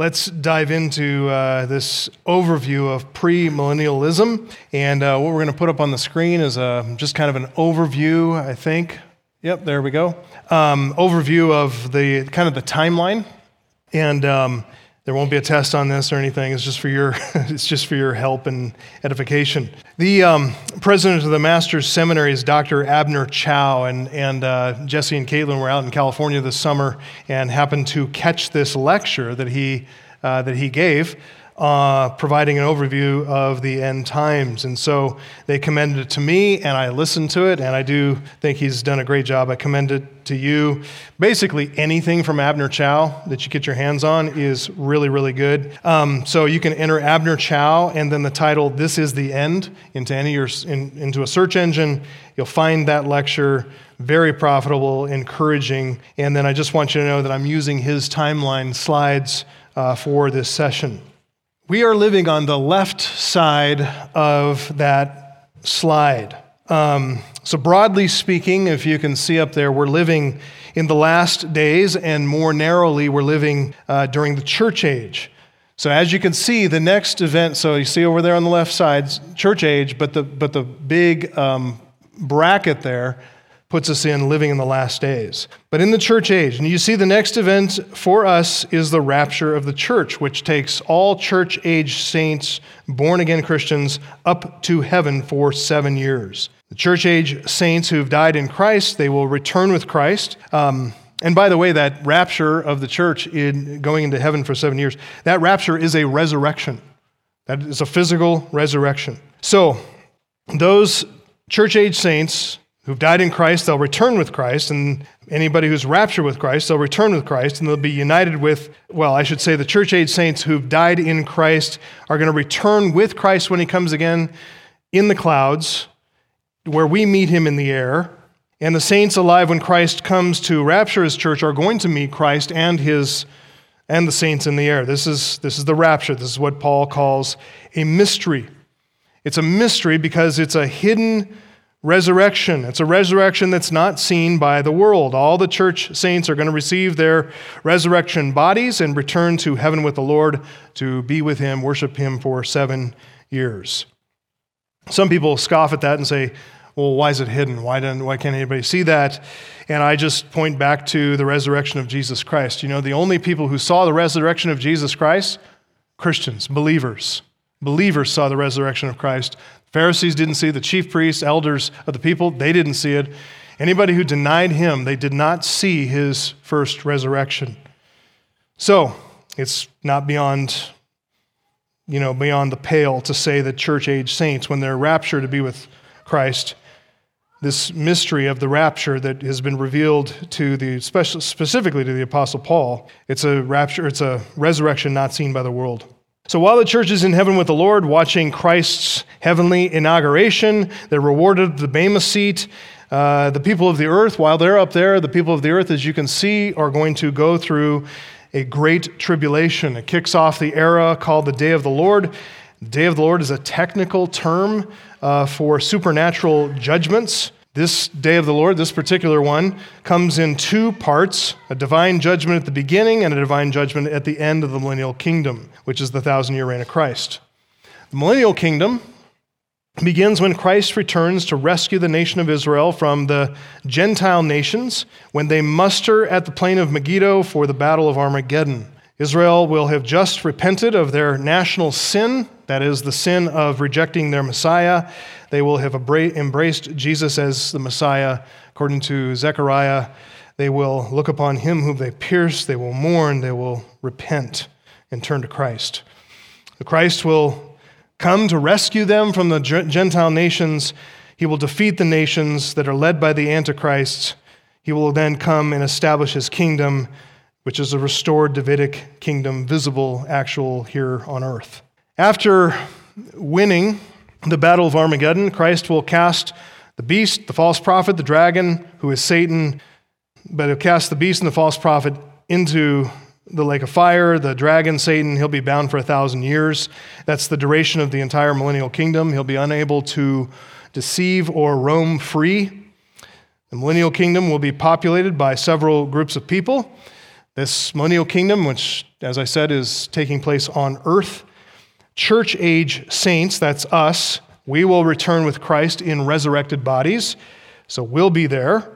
let's dive into uh, this overview of premillennialism. And uh, what we're going to put up on the screen is a, just kind of an overview, I think. Yep, there we go. Um, overview of the kind of the timeline. And um, there won't be a test on this or anything. It's just for your, it's just for your help and edification. The um, president of the Master's Seminary is Dr. Abner Chou, and, and uh, Jesse and Caitlin were out in California this summer and happened to catch this lecture that he, uh, that he gave uh, providing an overview of the end times. And so they commended it to me, and I listened to it, and I do think he's done a great job. I commend it to you. Basically, anything from Abner Chou that you get your hands on is really, really good. Um, so you can enter Abner Chou and then the title, This is the End, into, any your, in, into a search engine. You'll find that lecture very profitable, encouraging. And then I just want you to know that I'm using his timeline slides uh, for this session. We are living on the left side of that slide. Um, so, broadly speaking, if you can see up there, we're living in the last days, and more narrowly, we're living uh, during the church age. So, as you can see, the next event, so you see over there on the left side, church age, but the, but the big um, bracket there puts us in living in the last days. But in the church age, and you see the next event for us is the rapture of the church, which takes all church age saints, born again Christians, up to heaven for seven years. The church age saints who've died in Christ, they will return with Christ. Um, and by the way, that rapture of the church in going into heaven for seven years, that rapture is a resurrection. That is a physical resurrection. So, those church age saints who've died in Christ, they'll return with Christ. And anybody who's raptured with Christ, they'll return with Christ and they'll be united with, well, I should say the church age saints who've died in Christ are going to return with Christ when he comes again in the clouds, where we meet him in the air. And the saints alive when Christ comes to rapture his church are going to meet Christ and his and the saints in the air. This is, this is the rapture. This is what Paul calls a mystery. It's a mystery because it's a hidden resurrection. It's a resurrection that's not seen by the world. All the church saints are going to receive their resurrection bodies and return to heaven with the Lord to be with Him, worship Him for seven years. Some people scoff at that and say, well, why is it hidden? Why, why can't anybody see that? And I just point back to the resurrection of Jesus Christ. You know, the only people who saw the resurrection of Jesus Christ, Christians, believers. Believers saw the resurrection of Christ. Pharisees didn't see, the chief priests, elders of the people, they didn't see it. Anybody who denied him, they did not see his first resurrection. So, it's not beyond you know, beyond the pale to say that church age saints, when they're raptured to be with Christ, this mystery of the rapture that has been revealed to the specifically to the apostle Paul, it's a rapture, it's a resurrection not seen by the world. So while the church is in heaven with the Lord, watching Christ's heavenly inauguration, they're rewarded the Bema seat. Uh, the people of the earth, while they're up there, the people of the earth, as you can see, are going to go through a great tribulation. It kicks off the era called the Day of the Lord. The Day of the Lord is a technical term uh, for supernatural judgments. This day of the Lord, this particular one, comes in two parts a divine judgment at the beginning and a divine judgment at the end of the millennial kingdom, which is the thousand year reign of Christ. The millennial kingdom begins when Christ returns to rescue the nation of Israel from the Gentile nations when they muster at the plain of Megiddo for the battle of Armageddon. Israel will have just repented of their national sin, that is, the sin of rejecting their Messiah. They will have embraced Jesus as the Messiah. According to Zechariah, they will look upon him whom they pierced, they will mourn, they will repent and turn to Christ. The Christ will come to rescue them from the Gentile nations. He will defeat the nations that are led by the Antichrist. He will then come and establish his kingdom which is a restored Davidic kingdom, visible, actual here on earth. After winning the battle of Armageddon, Christ will cast the beast, the false prophet, the dragon, who is Satan, but he'll cast the beast and the false prophet into the lake of fire. The dragon, Satan, he'll be bound for a thousand years. That's the duration of the entire millennial kingdom. He'll be unable to deceive or roam free. The millennial kingdom will be populated by several groups of people. This millennial kingdom, which as I said, is taking place on earth. Church age saints, that's us, we will return with Christ in resurrected bodies, so we'll be there.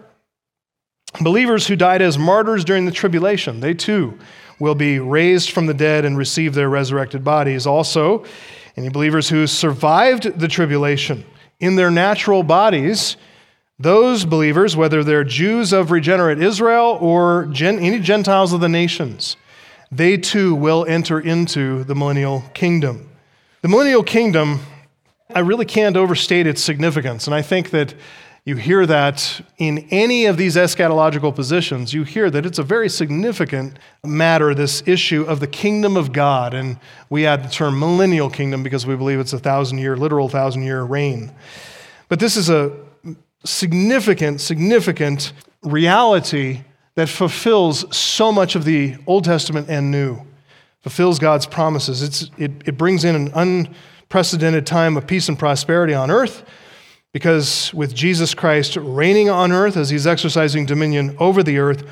Believers who died as martyrs during the tribulation, they too will be raised from the dead and receive their resurrected bodies. Also, any believers who survived the tribulation in their natural bodies, those believers, whether they're Jews of regenerate Israel or gen- any Gentiles of the nations, they too will enter into the millennial kingdom. The millennial kingdom, I really can't overstate its significance. And I think that you hear that in any of these eschatological positions, you hear that it's a very significant matter, this issue of the kingdom of God. And we add the term millennial kingdom because we believe it's a thousand year, literal thousand year reign. But this is a significant, significant reality that fulfills so much of the Old Testament and New, fulfills God's promises. It's, it, it brings in an unprecedented time of peace and prosperity on earth because with Jesus Christ reigning on earth as he's exercising dominion over the earth,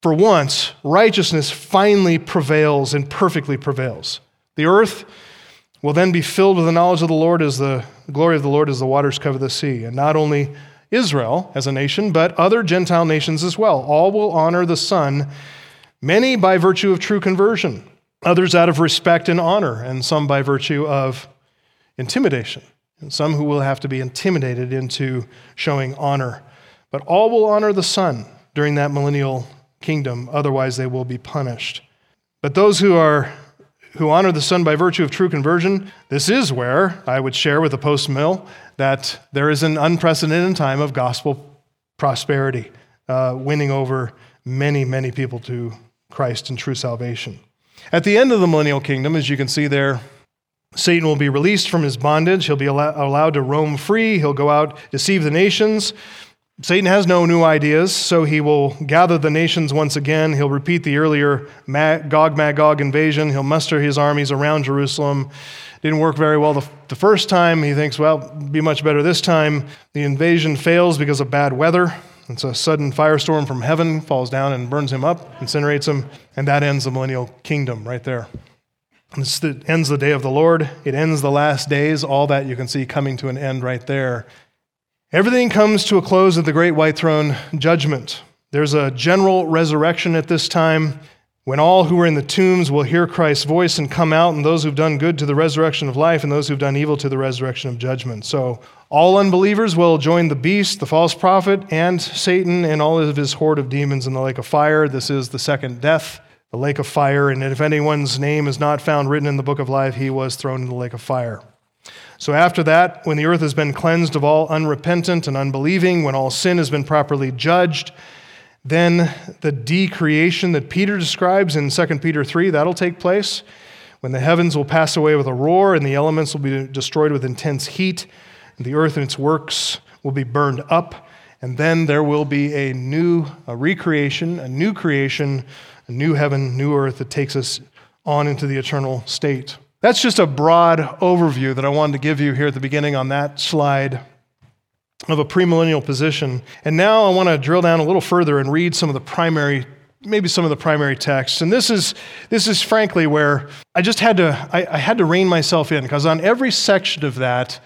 for once, righteousness finally prevails and perfectly prevails. The earth will then be filled with the knowledge of the Lord as the, the glory of the Lord as the waters cover the sea. And not only Israel as a nation, but other Gentile nations as well. All will honor the Son, many by virtue of true conversion, others out of respect and honor, and some by virtue of intimidation and some who will have to be intimidated into showing honor. But all will honor the Son during that millennial kingdom, otherwise, they will be punished. But those who are who honor the Son by virtue of true conversion, this is where I would share with the post mill that there is an unprecedented time of gospel prosperity, uh, winning over many, many people to Christ and true salvation. At the end of the millennial kingdom, as you can see there, Satan will be released from his bondage. He'll be allowed to roam free. He'll go out, deceive the nations. Satan has no new ideas, so he will gather the nations once again. He'll repeat the earlier Gog Magog invasion. He'll muster his armies around Jerusalem. Didn't work very well the, the first time. He thinks, well, be much better this time. The invasion fails because of bad weather. It's a sudden firestorm from heaven, falls down and burns him up, incinerates him, and that ends the millennial kingdom right there. This ends the day of the Lord. It ends the last days. All that you can see coming to an end right there. Everything comes to a close at the great white throne judgment. There's a general resurrection at this time when all who are in the tombs will hear Christ's voice and come out, and those who've done good to the resurrection of life, and those who've done evil to the resurrection of judgment. So all unbelievers will join the beast, the false prophet, and Satan and all of his horde of demons in the lake of fire. This is the second death the lake of fire, and if anyone's name is not found written in the book of life, he was thrown in the lake of fire. So, after that, when the earth has been cleansed of all unrepentant and unbelieving, when all sin has been properly judged, then the decreation that Peter describes in 2 Peter 3, that'll take place when the heavens will pass away with a roar and the elements will be destroyed with intense heat, and the earth and its works will be burned up, and then there will be a new a recreation, a new creation a new heaven, new earth that takes us on into the eternal state. That's just a broad overview that I wanted to give you here at the beginning on that slide of a premillennial position. And now I want to drill down a little further and read some of the primary maybe some of the primary texts and this is this is frankly where i just had to i, I had to rein myself in because on every section of that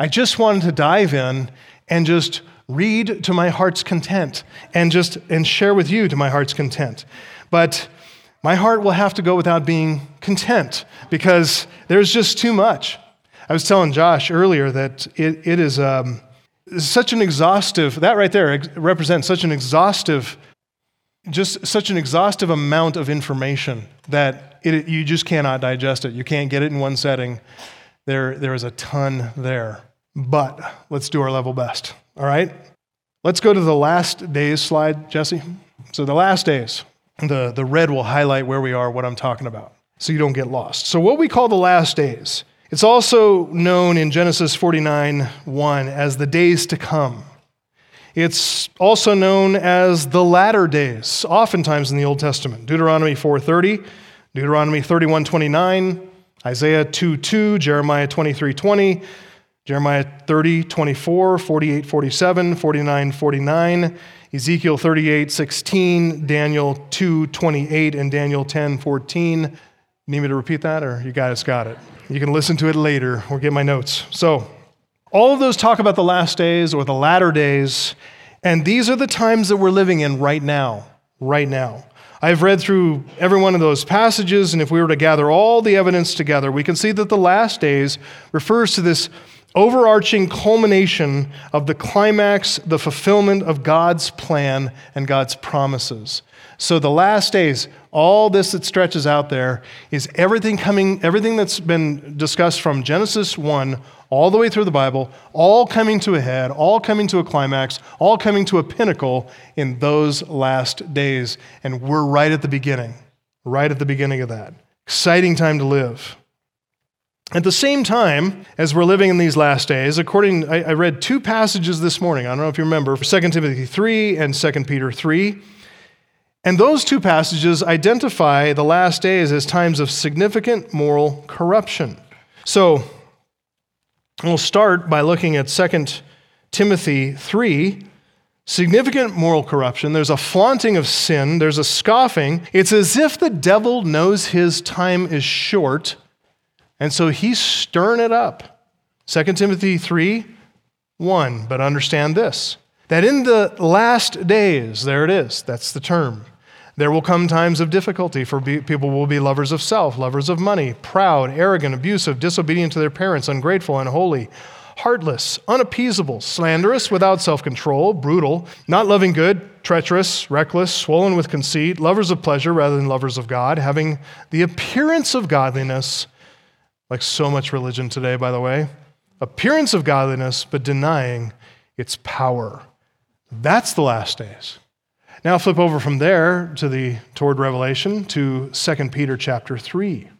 i just wanted to dive in and just read to my heart's content and just and share with you to my heart's content but my heart will have to go without being content because there's just too much. I was telling Josh earlier that it, it is um, such an exhaustive, that right there represents such an exhaustive, just such an exhaustive amount of information that it, you just cannot digest it. You can't get it in one setting. There, there is a ton there. But let's do our level best, all right? Let's go to the last days slide, Jesse. So, the last days the, the red will highlight where we are, what I'm talking about, so you don't get lost. So, what we call the last days, it's also known in Genesis 49 1 as the days to come. It's also known as the latter days, oftentimes in the Old Testament. Deuteronomy 4:30, Deuteronomy 31:29, Isaiah 2:2, Jeremiah 23:20, Jeremiah 30, 24, 48, 47, 49, 49, Ezekiel 38, 16, Daniel 2, 28, and Daniel 10, 14. Need me to repeat that, or you guys got it? You can listen to it later or get my notes. So, all of those talk about the last days or the latter days, and these are the times that we're living in right now. Right now. I've read through every one of those passages, and if we were to gather all the evidence together, we can see that the last days refers to this overarching culmination of the climax, the fulfillment of God's plan and God's promises. So the last days, all this that stretches out there is everything coming, everything that's been discussed from Genesis 1 all the way through the Bible, all coming to a head, all coming to a climax, all coming to a pinnacle in those last days. And we're right at the beginning, right at the beginning of that. Exciting time to live. At the same time, as we're living in these last days, according, I, I read two passages this morning. I don't know if you remember 2 Timothy 3 and 2 Peter 3. And those two passages identify the last days as times of significant moral corruption. So we'll start by looking at 2 Timothy 3. Significant moral corruption. There's a flaunting of sin. There's a scoffing. It's as if the devil knows his time is short and so he's stirring it up. 2 Timothy 3 1. But understand this that in the last days, there it is, that's the term, there will come times of difficulty for people will be lovers of self, lovers of money, proud, arrogant, abusive, disobedient to their parents, ungrateful, unholy, heartless, unappeasable, slanderous, without self control, brutal, not loving good, treacherous, reckless, swollen with conceit, lovers of pleasure rather than lovers of God, having the appearance of godliness like so much religion today, by the way. Appearance of godliness, but denying its power. That's the last days. Now flip over from there to the toward Revelation to 2 Peter chapter 3.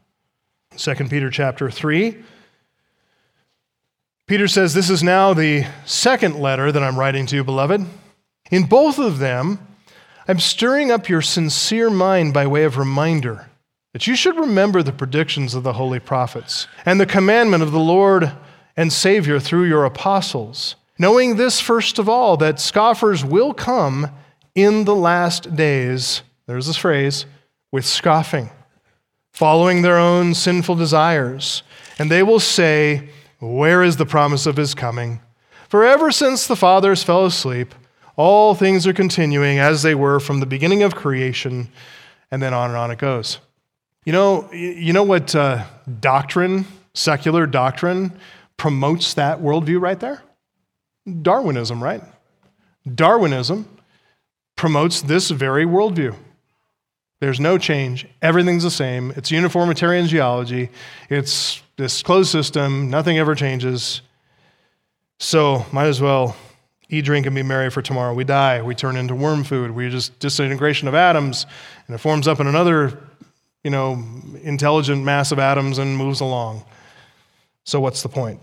2 Peter chapter 3. Peter says, This is now the second letter that I'm writing to you, beloved. In both of them, I'm stirring up your sincere mind by way of reminder that you should remember the predictions of the holy prophets and the commandment of the Lord and Savior through your apostles, knowing this first of all, that scoffers will come in the last days, there's this phrase, with scoffing, following their own sinful desires. And they will say, Where is the promise of his coming? For ever since the fathers fell asleep, all things are continuing as they were from the beginning of creation, and then on and on it goes. You know, you know what uh, doctrine, secular doctrine, promotes that worldview right there? Darwinism, right? Darwinism promotes this very worldview. There's no change. Everything's the same. It's uniformitarian geology. It's this closed system. Nothing ever changes. So, might as well eat, drink, and be merry for tomorrow. We die. We turn into worm food. We just disintegration of atoms, and it forms up in another you know, intelligent mass of atoms and moves along. So, what's the point?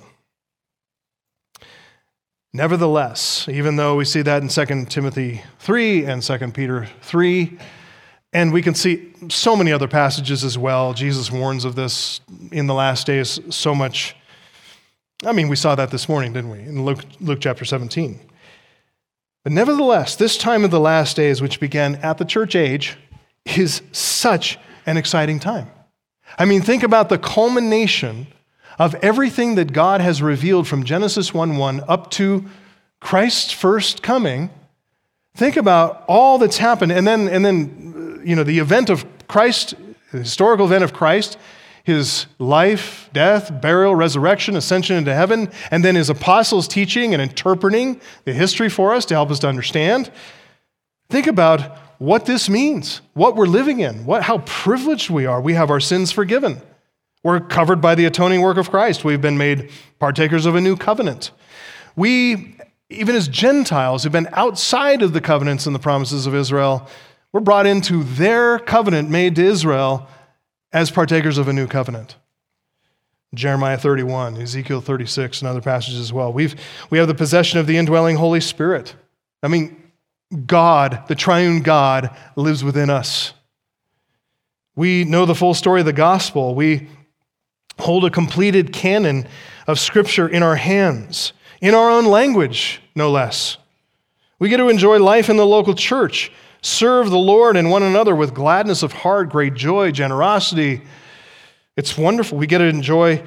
Nevertheless, even though we see that in 2 Timothy 3 and 2 Peter 3, and we can see so many other passages as well. Jesus warns of this in the last days so much. I mean, we saw that this morning, didn't we, in Luke, Luke chapter 17. But nevertheless, this time of the last days, which began at the church age, is such an exciting time. I mean, think about the culmination of everything that God has revealed from Genesis 1 1 up to Christ's first coming. Think about all that's happened, and then, and then uh, you know, the event of Christ, the historical event of Christ, his life, death, burial, resurrection, ascension into heaven, and then his apostles teaching and interpreting the history for us to help us to understand. Think about what this means, what we're living in, what, how privileged we are. We have our sins forgiven. We're covered by the atoning work of Christ. We've been made partakers of a new covenant. We, even as Gentiles who've been outside of the covenants and the promises of Israel, we're brought into their covenant made to Israel as partakers of a new covenant. Jeremiah 31, Ezekiel 36, and other passages as well. We've, we have the possession of the indwelling Holy Spirit. I mean, God, the triune God, lives within us. We know the full story of the gospel. We hold a completed canon of Scripture in our hands, in our own language, no less. We get to enjoy life in the local church, serve the Lord and one another with gladness of heart, great joy, generosity. It's wonderful. We get to enjoy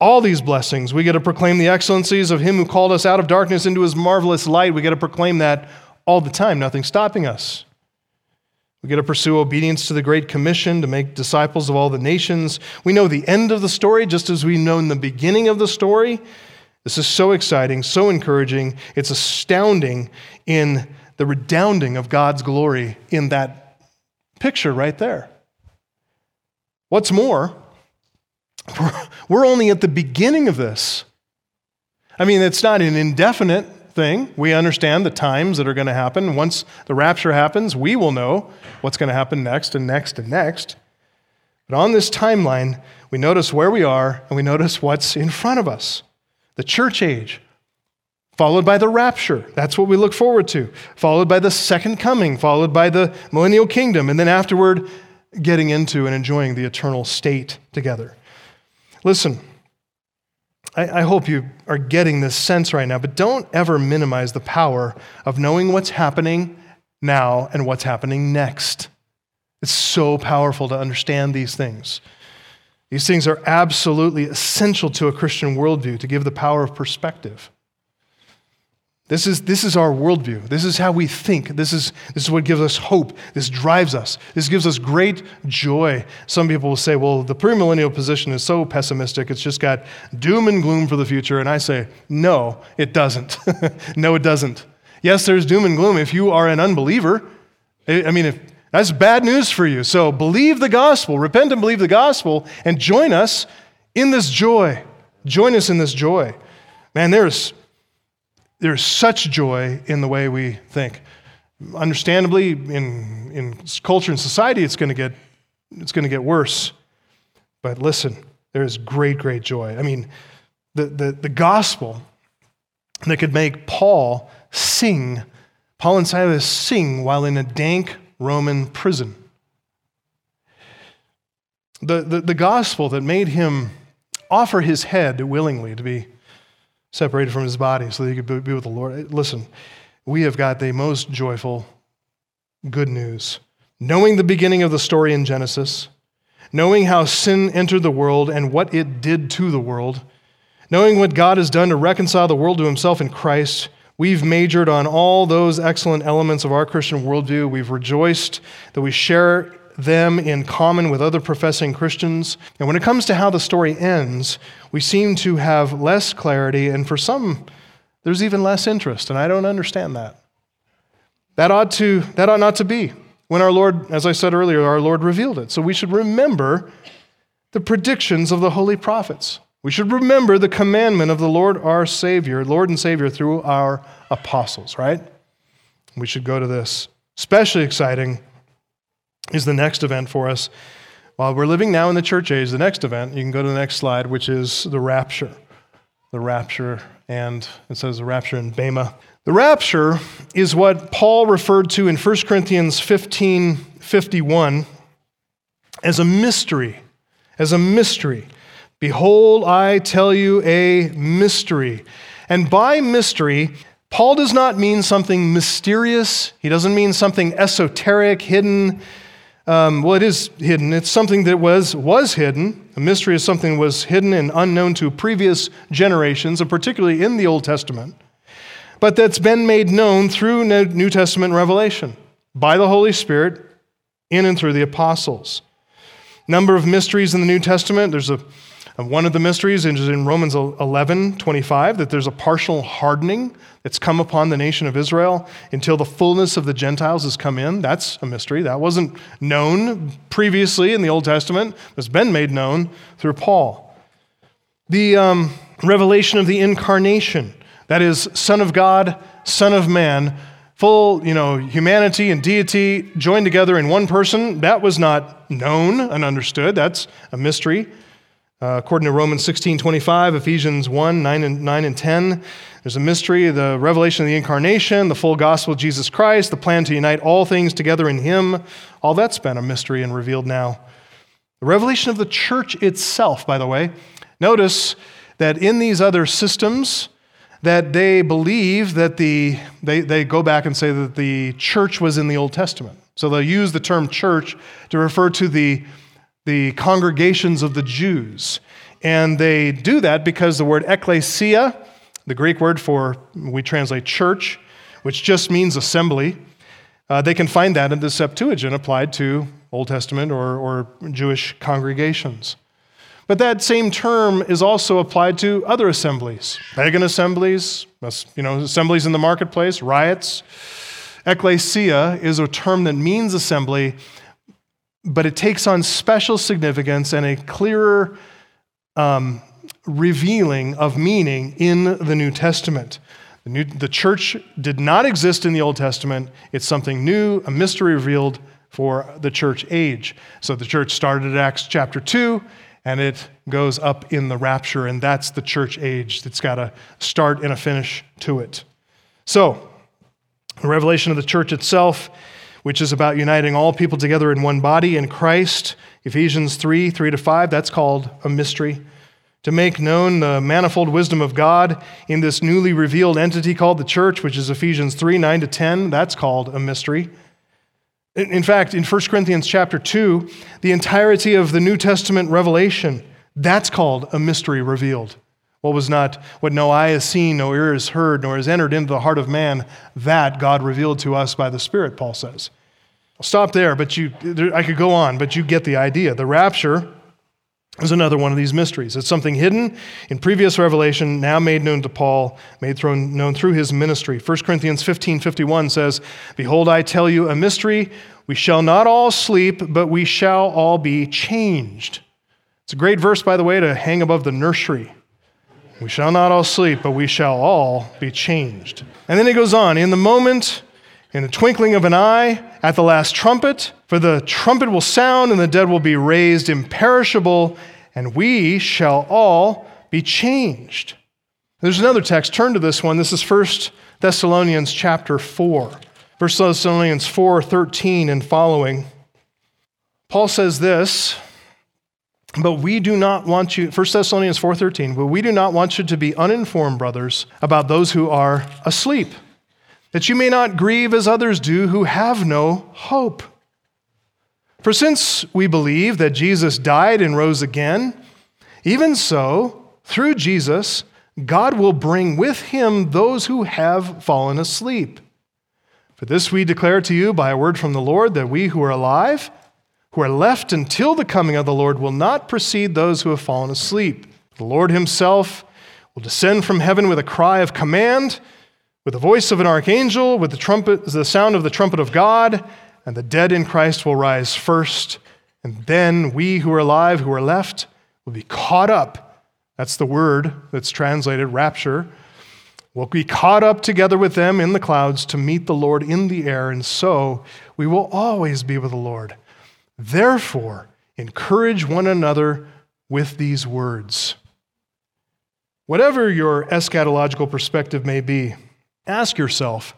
all these blessings. We get to proclaim the excellencies of Him who called us out of darkness into His marvelous light. We get to proclaim that all the time, nothing stopping us. We get to pursue obedience to the Great Commission to make disciples of all the nations. We know the end of the story just as we know in the beginning of the story. This is so exciting, so encouraging. It's astounding in the redounding of God's glory in that picture right there. What's more, we're only at the beginning of this. I mean, it's not an indefinite thing. We understand the times that are going to happen. Once the rapture happens, we will know what's going to happen next and next and next. But on this timeline, we notice where we are and we notice what's in front of us the church age, followed by the rapture. That's what we look forward to. Followed by the second coming, followed by the millennial kingdom, and then afterward, getting into and enjoying the eternal state together. Listen, I, I hope you are getting this sense right now, but don't ever minimize the power of knowing what's happening now and what's happening next. It's so powerful to understand these things. These things are absolutely essential to a Christian worldview to give the power of perspective. This is, this is our worldview. This is how we think. This is, this is what gives us hope. This drives us. This gives us great joy. Some people will say, well, the premillennial position is so pessimistic, it's just got doom and gloom for the future. And I say, no, it doesn't. no, it doesn't. Yes, there's doom and gloom if you are an unbeliever. I mean, if, that's bad news for you. So believe the gospel, repent and believe the gospel, and join us in this joy. Join us in this joy. Man, there's there's such joy in the way we think. Understandably, in, in culture and society, it's going to get it's going to get worse. But listen, there is great, great joy. I mean, the, the, the gospel that could make Paul sing, Paul and Silas sing while in a dank Roman prison. The, the, the gospel that made him offer his head willingly to be separated from his body so that he could be with the Lord. Listen, we have got the most joyful good news. Knowing the beginning of the story in Genesis, knowing how sin entered the world and what it did to the world, knowing what God has done to reconcile the world to himself in Christ, we've majored on all those excellent elements of our Christian worldview. We've rejoiced that we share them in common with other professing Christians. And when it comes to how the story ends, we seem to have less clarity, and for some, there's even less interest, and I don't understand that. That ought, to, that ought not to be. When our Lord, as I said earlier, our Lord revealed it. So we should remember the predictions of the holy prophets. We should remember the commandment of the Lord our Savior, Lord and Savior, through our apostles, right? We should go to this. Especially exciting is the next event for us. While we're living now in the church age, the next event, you can go to the next slide, which is the rapture. The rapture, and it says the rapture in Bema. The rapture is what Paul referred to in 1 Corinthians 15 51 as a mystery. As a mystery. Behold, I tell you a mystery. And by mystery, Paul does not mean something mysterious. He doesn't mean something esoteric, hidden. Um, well, it is hidden. It's something that was, was hidden. A mystery is something that was hidden and unknown to previous generations, and particularly in the Old Testament, but that's been made known through New Testament revelation by the Holy Spirit in and through the apostles. Number of mysteries in the New Testament. There's a one of the mysteries is in Romans 11, 25, that there's a partial hardening that's come upon the nation of Israel until the fullness of the Gentiles has come in. That's a mystery. That wasn't known previously in the Old Testament, it's been made known through Paul. The um, revelation of the incarnation, that is, Son of God, Son of Man, full, you know, humanity and deity joined together in one person, that was not known and understood. That's a mystery. Uh, according to Romans 16 25, Ephesians 1 9 and, 9 and 10, there's a mystery the revelation of the incarnation, the full gospel of Jesus Christ, the plan to unite all things together in Him. All that's been a mystery and revealed now. The revelation of the church itself, by the way, notice that in these other systems, that they believe that the, they, they go back and say that the church was in the Old Testament. So they'll use the term church to refer to the, the congregations of the Jews. And they do that because the word ecclesia, the Greek word for, we translate church, which just means assembly, uh, they can find that in the Septuagint applied to Old Testament or, or Jewish congregations. But that same term is also applied to other assemblies, pagan assemblies, you know, assemblies in the marketplace, riots. Ecclesia is a term that means assembly, but it takes on special significance and a clearer um, revealing of meaning in the New Testament. The, New, the church did not exist in the Old Testament. It's something new, a mystery revealed for the church age. So the church started at Acts chapter 2, and it goes up in the rapture, and that's the church age that's got a start and a finish to it. So, the revelation of the church itself, which is about uniting all people together in one body in Christ, Ephesians 3 3 to 5, that's called a mystery to make known the manifold wisdom of God in this newly revealed entity called the church, which is Ephesians 3 9 to 10. That's called a mystery. In fact, in 1 Corinthians chapter 2, the entirety of the New Testament revelation, that's called a mystery revealed. What was not, what no eye has seen, no ear has heard, nor has entered into the heart of man, that God revealed to us by the Spirit, Paul says. I'll stop there, but you, I could go on, but you get the idea. The rapture is another one of these mysteries. It's something hidden in previous revelation, now made known to Paul, made known through his ministry. 1 Corinthians 15 51 says, Behold, I tell you a mystery. We shall not all sleep, but we shall all be changed. It's a great verse, by the way, to hang above the nursery. We shall not all sleep, but we shall all be changed. And then he goes on In the moment, in the twinkling of an eye, at the last trumpet, for the trumpet will sound, and the dead will be raised imperishable, and we shall all be changed. There's another text. Turn to this one. This is 1 Thessalonians chapter 4. 1 Thessalonians 4 13 and following. Paul says this, but we do not want you, 1 Thessalonians 4:13, but we do not want you to be uninformed, brothers, about those who are asleep that you may not grieve as others do who have no hope. For since we believe that Jesus died and rose again, even so, through Jesus, God will bring with him those who have fallen asleep. For this we declare to you by a word from the Lord that we who are alive, who are left until the coming of the Lord, will not precede those who have fallen asleep. The Lord himself will descend from heaven with a cry of command with the voice of an archangel, with the trumpet, the sound of the trumpet of God, and the dead in Christ will rise first, and then we who are alive, who are left, will be caught up. That's the word that's translated rapture. We'll be caught up together with them in the clouds to meet the Lord in the air, and so we will always be with the Lord. Therefore, encourage one another with these words. Whatever your eschatological perspective may be, Ask yourself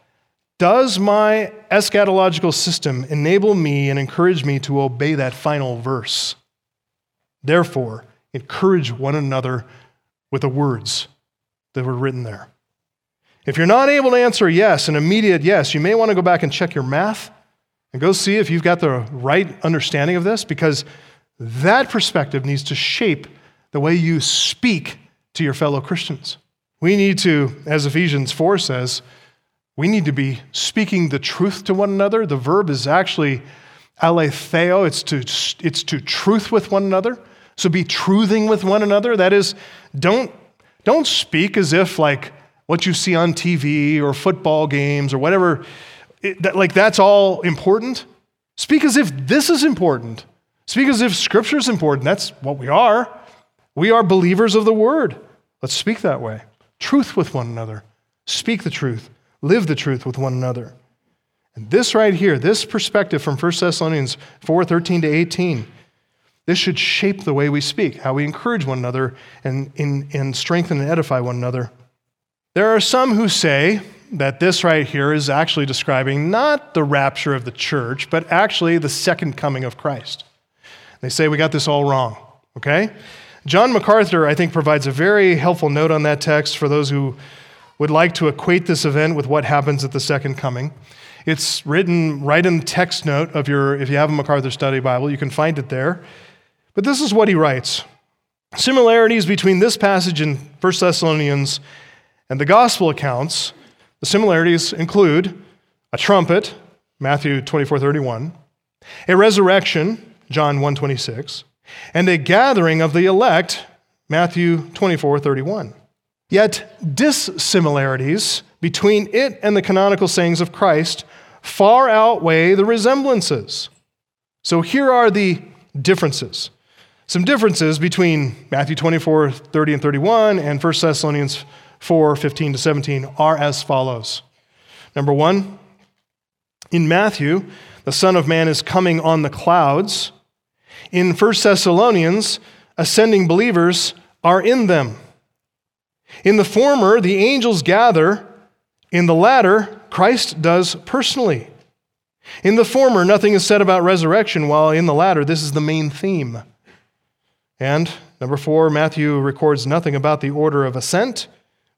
Does my eschatological system enable me and encourage me to obey that final verse? Therefore, encourage one another with the words that were written there. If you're not able to answer yes, an immediate yes, you may want to go back and check your math and go see if you've got the right understanding of this because that perspective needs to shape the way you speak to your fellow Christians. We need to, as Ephesians 4 says, we need to be speaking the truth to one another. The verb is actually aletheo, it's to, it's to truth with one another. So be truthing with one another. That is, don't, don't speak as if like what you see on TV or football games or whatever, it, that, like that's all important. Speak as if this is important. Speak as if Scripture is important. That's what we are. We are believers of the Word. Let's speak that way truth with one another, speak the truth, live the truth with one another. And this right here, this perspective from 1 Thessalonians 4 13 to 18, this should shape the way we speak, how we encourage one another and, and, and strengthen and edify one another. There are some who say that this right here is actually describing not the rapture of the church, but actually the second coming of Christ. They say we got this all wrong, okay? John MacArthur, I think, provides a very helpful note on that text for those who would like to equate this event with what happens at the second coming. It's written right in the text note of your, if you have a MacArthur Study Bible, you can find it there. But this is what he writes Similarities between this passage in 1 Thessalonians and the gospel accounts, the similarities include a trumpet, Matthew 24 31, a resurrection, John 1 26, and a gathering of the elect, Matthew 24 31. Yet dissimilarities between it and the canonical sayings of Christ far outweigh the resemblances. So here are the differences. Some differences between Matthew 24, 30 and 31 and 1 Thessalonians 4, 15 to 17 are as follows. Number one, in Matthew, the Son of Man is coming on the clouds. In 1 Thessalonians, ascending believers are in them. In the former, the angels gather. In the latter, Christ does personally. In the former, nothing is said about resurrection, while in the latter, this is the main theme. And number four, Matthew records nothing about the order of ascent,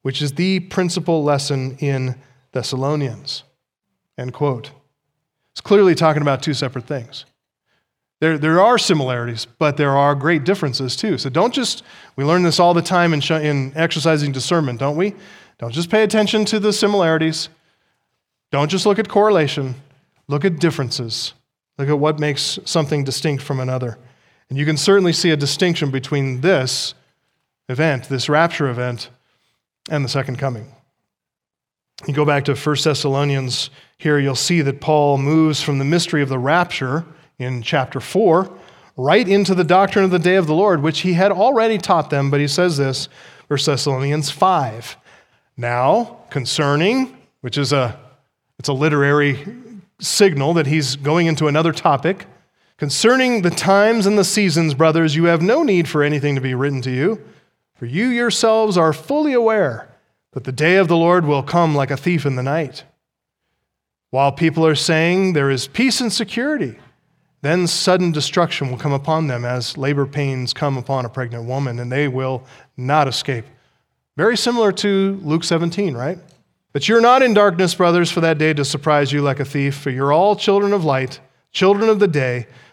which is the principal lesson in Thessalonians. End quote. It's clearly talking about two separate things. There, there are similarities, but there are great differences too. So don't just, we learn this all the time in, in exercising discernment, don't we? Don't just pay attention to the similarities. Don't just look at correlation. Look at differences. Look at what makes something distinct from another. And you can certainly see a distinction between this event, this rapture event, and the second coming. You go back to 1 Thessalonians here, you'll see that Paul moves from the mystery of the rapture in chapter 4 right into the doctrine of the day of the Lord, which he had already taught them, but he says this, 1 Thessalonians 5. Now, concerning, which is a it's a literary signal that he's going into another topic. Concerning the times and the seasons, brothers, you have no need for anything to be written to you, for you yourselves are fully aware that the day of the Lord will come like a thief in the night. While people are saying there is peace and security, then sudden destruction will come upon them as labor pains come upon a pregnant woman, and they will not escape. Very similar to Luke 17, right? But you're not in darkness, brothers, for that day to surprise you like a thief, for you're all children of light, children of the day.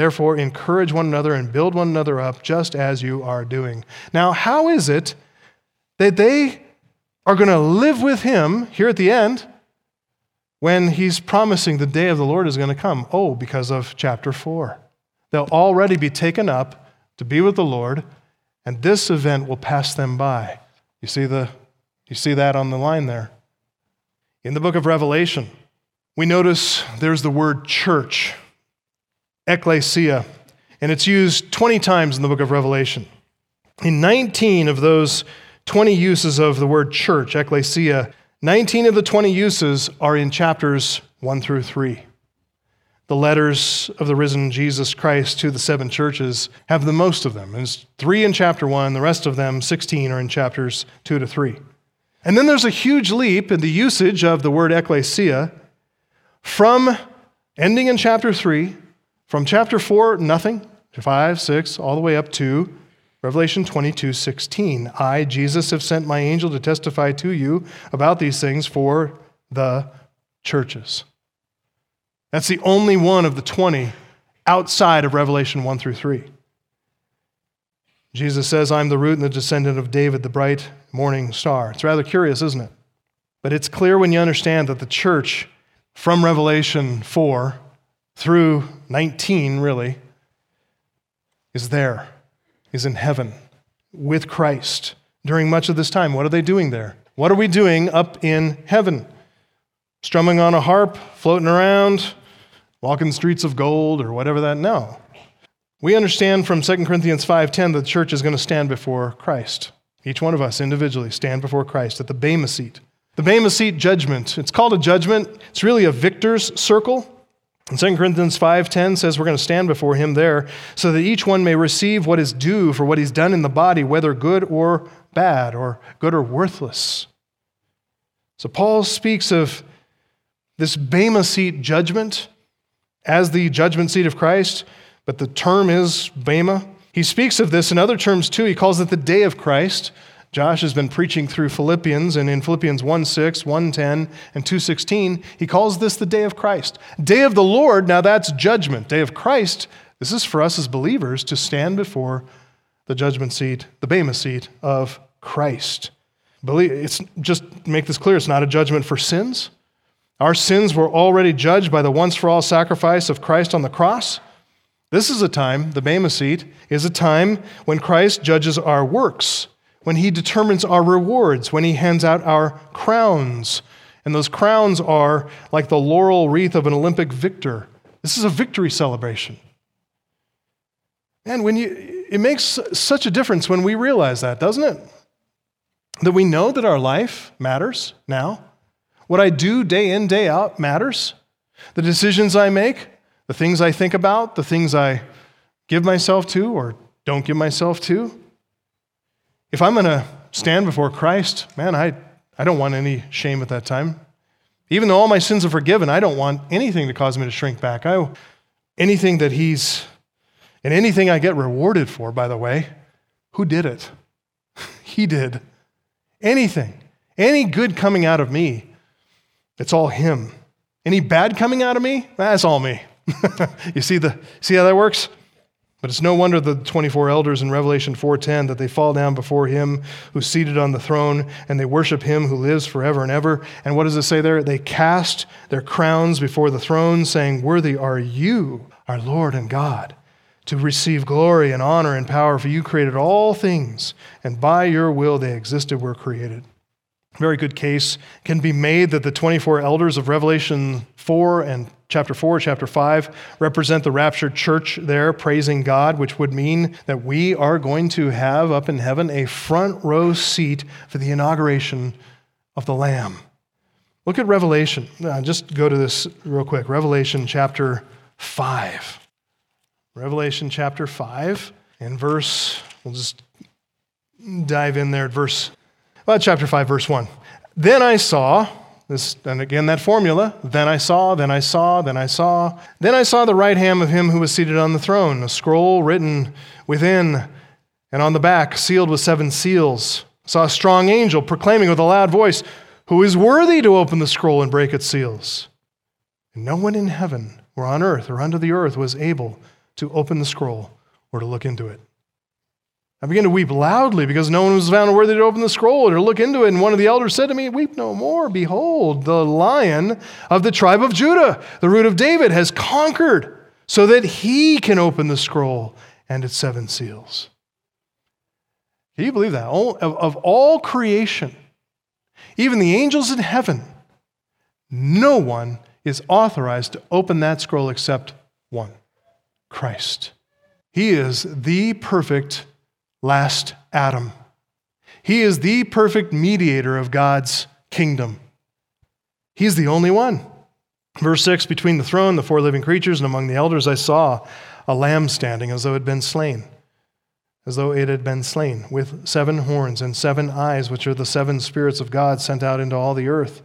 Therefore, encourage one another and build one another up, just as you are doing. Now, how is it that they are going to live with him here at the end? when he's promising the day of the Lord is going to come? Oh, because of chapter 4. They'll already be taken up to be with the Lord, and this event will pass them by. You see, the, you see that on the line there. In the book of Revelation, we notice there's the word church, ecclesia, and it's used 20 times in the book of Revelation. In 19 of those 20 uses of the word church, ecclesia, 19 of the 20 uses are in chapters 1 through 3. The letters of the risen Jesus Christ to the seven churches have the most of them. There's three in chapter 1, the rest of them, 16, are in chapters 2 to 3. And then there's a huge leap in the usage of the word ecclesia from ending in chapter 3, from chapter 4, nothing, to 5, 6, all the way up to Revelation 22 16. I, Jesus, have sent my angel to testify to you about these things for the churches. That's the only one of the 20 outside of Revelation 1 through 3. Jesus says, I'm the root and the descendant of David, the bright morning star. It's rather curious, isn't it? But it's clear when you understand that the church from Revelation 4 through 19, really, is there is in heaven with Christ during much of this time. What are they doing there? What are we doing up in heaven? Strumming on a harp, floating around, walking streets of gold, or whatever that? No. We understand from 2 Corinthians 5:10 that the church is going to stand before Christ. Each one of us individually stand before Christ at the Bema seat. The Bema seat judgment. It's called a judgment. It's really a victor's circle. And 2 Corinthians 5:10 says we're going to stand before him there so that each one may receive what is due for what he's done in the body, whether good or bad or good or worthless. So Paul speaks of this Bema seat judgment as the judgment seat of Christ, but the term is Bema. He speaks of this in other terms too. He calls it the day of Christ. Josh has been preaching through Philippians, and in Philippians 1 6, 1 10, and 2 16, he calls this the day of Christ. Day of the Lord, now that's judgment. Day of Christ, this is for us as believers to stand before the judgment seat, the Bema seat of Christ. Believe, it's just make this clear, it's not a judgment for sins. Our sins were already judged by the once for all sacrifice of Christ on the cross. This is a time, the Bema seat, is a time when Christ judges our works, when he determines our rewards, when he hands out our crowns. And those crowns are like the laurel wreath of an Olympic victor. This is a victory celebration. And when you, it makes such a difference when we realize that, doesn't it? That we know that our life matters now. What I do day in, day out matters. The decisions I make, the things I think about, the things I give myself to or don't give myself to. If I'm going to stand before Christ, man, I, I don't want any shame at that time. Even though all my sins are forgiven, I don't want anything to cause me to shrink back. I, anything that He's, and anything I get rewarded for, by the way, who did it? he did. Anything, any good coming out of me, it's all Him. Any bad coming out of me, that's all me. you see, the, see how that works? But it's no wonder the 24 elders in Revelation 4:10 that they fall down before him who's seated on the throne and they worship him who lives forever and ever. And what does it say there? They cast their crowns before the throne saying, "Worthy are you, our Lord and God, to receive glory and honor and power, for you created all things, and by your will they existed, were created. Very good case can be made that the 24 elders of Revelation 4 and chapter 4, chapter 5 represent the raptured church there, praising God, which would mean that we are going to have up in heaven a front row seat for the inauguration of the Lamb. Look at Revelation. Uh, just go to this real quick. Revelation chapter 5. Revelation chapter 5 and verse, we'll just dive in there at verse, well, chapter 5, verse 1. Then I saw, this, and again that formula, then I saw, then I saw, then I saw, then I saw the right hand of him who was seated on the throne, a scroll written within and on the back, sealed with seven seals. I saw a strong angel proclaiming with a loud voice, Who is worthy to open the scroll and break its seals? And no one in heaven or on earth or under the earth was able to open the scroll or to look into it. I began to weep loudly because no one was found worthy to open the scroll or to look into it. And one of the elders said to me, Weep no more. Behold, the lion of the tribe of Judah, the root of David, has conquered so that he can open the scroll and its seven seals. Can you believe that? Of all creation, even the angels in heaven, no one is authorized to open that scroll except one. Christ. He is the perfect last Adam. He is the perfect mediator of God's kingdom. He's the only one. Verse 6 Between the throne, the four living creatures, and among the elders, I saw a lamb standing as though it had been slain, as though it had been slain, with seven horns and seven eyes, which are the seven spirits of God sent out into all the earth.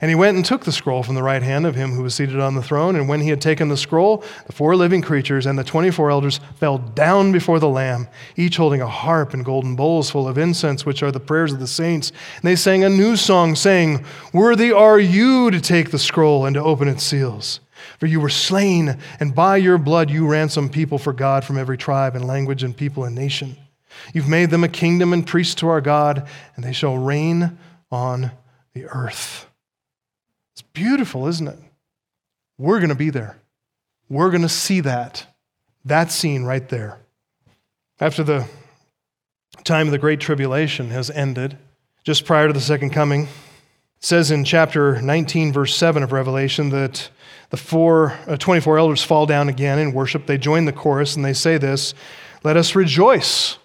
And he went and took the scroll from the right hand of him who was seated on the throne. And when he had taken the scroll, the four living creatures and the 24 elders fell down before the Lamb, each holding a harp and golden bowls full of incense, which are the prayers of the saints. And they sang a new song, saying, Worthy are you to take the scroll and to open its seals. For you were slain, and by your blood you ransomed people for God from every tribe and language and people and nation. You've made them a kingdom and priests to our God, and they shall reign on the earth. It's beautiful, isn't it? We're going to be there. We're going to see that. That scene right there. After the time of the Great Tribulation has ended, just prior to the second coming, says in chapter 19, verse 7 of Revelation, that the four, uh, 24 elders fall down again in worship. They join the chorus and they say this Let us rejoice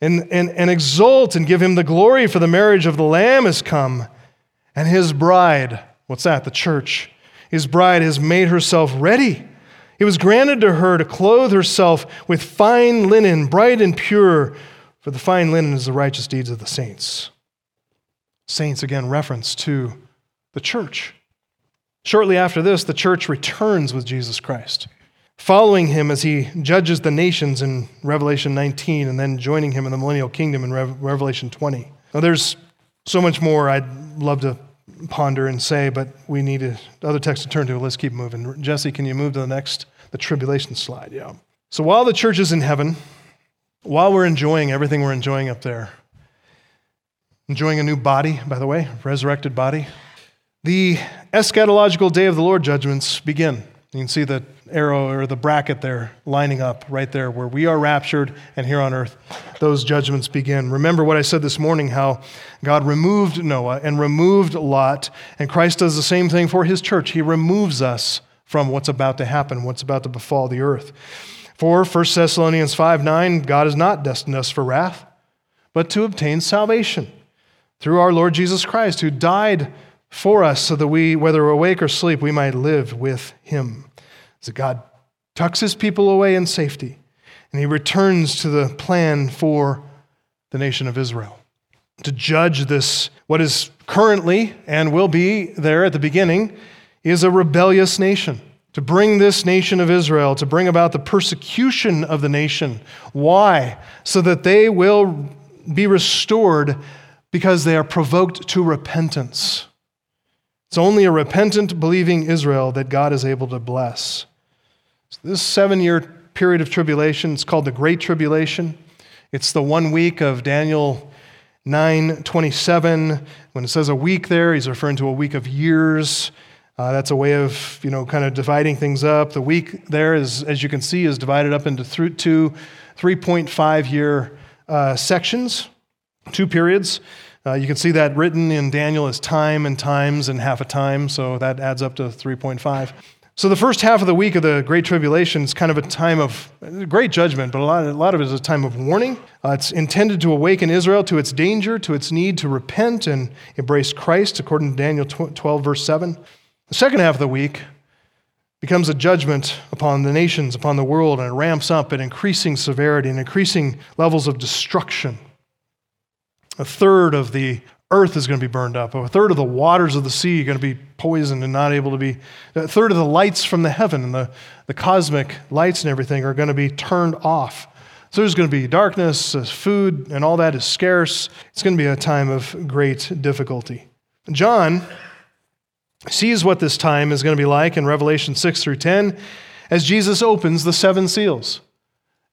and, and, and exult and give him the glory, for the marriage of the Lamb has come, and his bride, what's that? The church. His bride has made herself ready. It was granted to her to clothe herself with fine linen, bright and pure, for the fine linen is the righteous deeds of the saints. Saints, again, reference to the church. Shortly after this, the church returns with Jesus Christ, following him as he judges the nations in Revelation 19 and then joining him in the millennial kingdom in Revelation 20. Now, there's so much more I'd love to ponder and say, but we need a, other text to turn to. Let's keep moving. Jesse, can you move to the next, the tribulation slide? Yeah. So while the church is in heaven, while we're enjoying everything we're enjoying up there, enjoying a new body, by the way, resurrected body, the eschatological day of the Lord judgments begin. You can see the arrow or the bracket there lining up right there where we are raptured and here on earth those judgments begin. Remember what I said this morning how God removed Noah and removed Lot, and Christ does the same thing for his church. He removes us from what's about to happen, what's about to befall the earth. For 1 Thessalonians 5 9, God has not destined us for wrath, but to obtain salvation through our Lord Jesus Christ, who died for us so that we, whether awake or asleep, we might live with him. So God tucks his people away in safety, and he returns to the plan for the nation of Israel to judge this, what is currently and will be there at the beginning, is a rebellious nation. To bring this nation of Israel, to bring about the persecution of the nation. Why? So that they will be restored because they are provoked to repentance. It's only a repentant, believing Israel that God is able to bless. This seven year period of tribulation is called the Great Tribulation. It's the one week of Daniel 9:27. When it says a week there, he's referring to a week of years. Uh, that's a way of, you know, kind of dividing things up. The week there is, as you can see, is divided up into th- two 3.5 year uh, sections, two periods. Uh, you can see that written in Daniel as time and times and half a time, so that adds up to 3.5. So the first half of the week of the Great Tribulation is kind of a time of great judgment, but a lot, a lot of it is a time of warning. Uh, it's intended to awaken Israel to its danger, to its need to repent and embrace Christ, according to Daniel 12, verse 7. The second half of the week becomes a judgment upon the nations, upon the world, and it ramps up in increasing severity and increasing levels of destruction. A third of the earth is going to be burned up. A third of the waters of the sea are going to be poisoned and not able to be. A third of the lights from the heaven and the, the cosmic lights and everything are going to be turned off. So there's going to be darkness, food, and all that is scarce. It's going to be a time of great difficulty. John sees what this time is going to be like in Revelation 6 through 10 as Jesus opens the seven seals.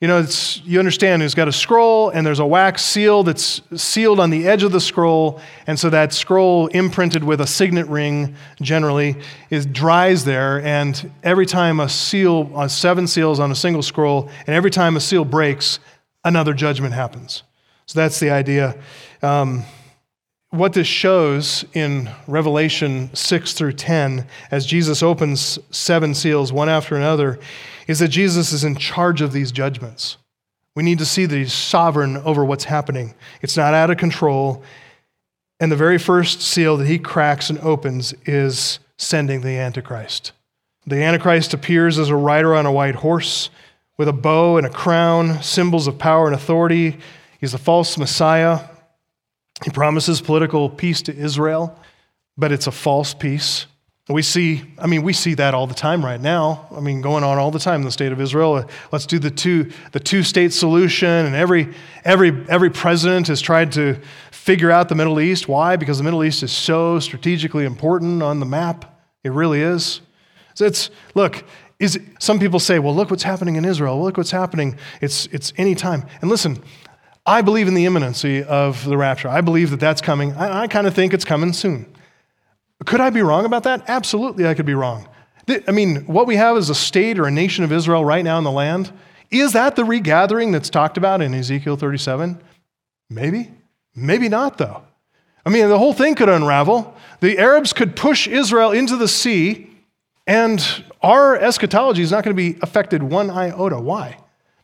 You know, it's, you understand it's got a scroll and there's a wax seal that's sealed on the edge of the scroll. And so that scroll, imprinted with a signet ring generally, is dries there. And every time a seal, uh, seven seals on a single scroll, and every time a seal breaks, another judgment happens. So that's the idea. Um, what this shows in Revelation 6 through 10, as Jesus opens seven seals one after another, is that Jesus is in charge of these judgments. We need to see that he's sovereign over what's happening. It's not out of control. And the very first seal that he cracks and opens is sending the Antichrist. The Antichrist appears as a rider on a white horse with a bow and a crown, symbols of power and authority. He's a false Messiah. He promises political peace to Israel, but it's a false peace. We see, I mean, we see that all the time right now. I mean, going on all the time in the state of Israel. Let's do the two, the two-state solution, and every, every, every president has tried to figure out the Middle East. Why? Because the Middle East is so strategically important on the map. It really is. So it's look. Is some people say, well, look what's happening in Israel. Look what's happening. It's it's any time. And listen, I believe in the imminency of the rapture. I believe that that's coming. I, I kind of think it's coming soon. Could I be wrong about that? Absolutely, I could be wrong. I mean, what we have is a state or a nation of Israel right now in the land. Is that the regathering that's talked about in Ezekiel 37? Maybe. Maybe not, though. I mean, the whole thing could unravel. The Arabs could push Israel into the sea, and our eschatology is not going to be affected one iota. Why?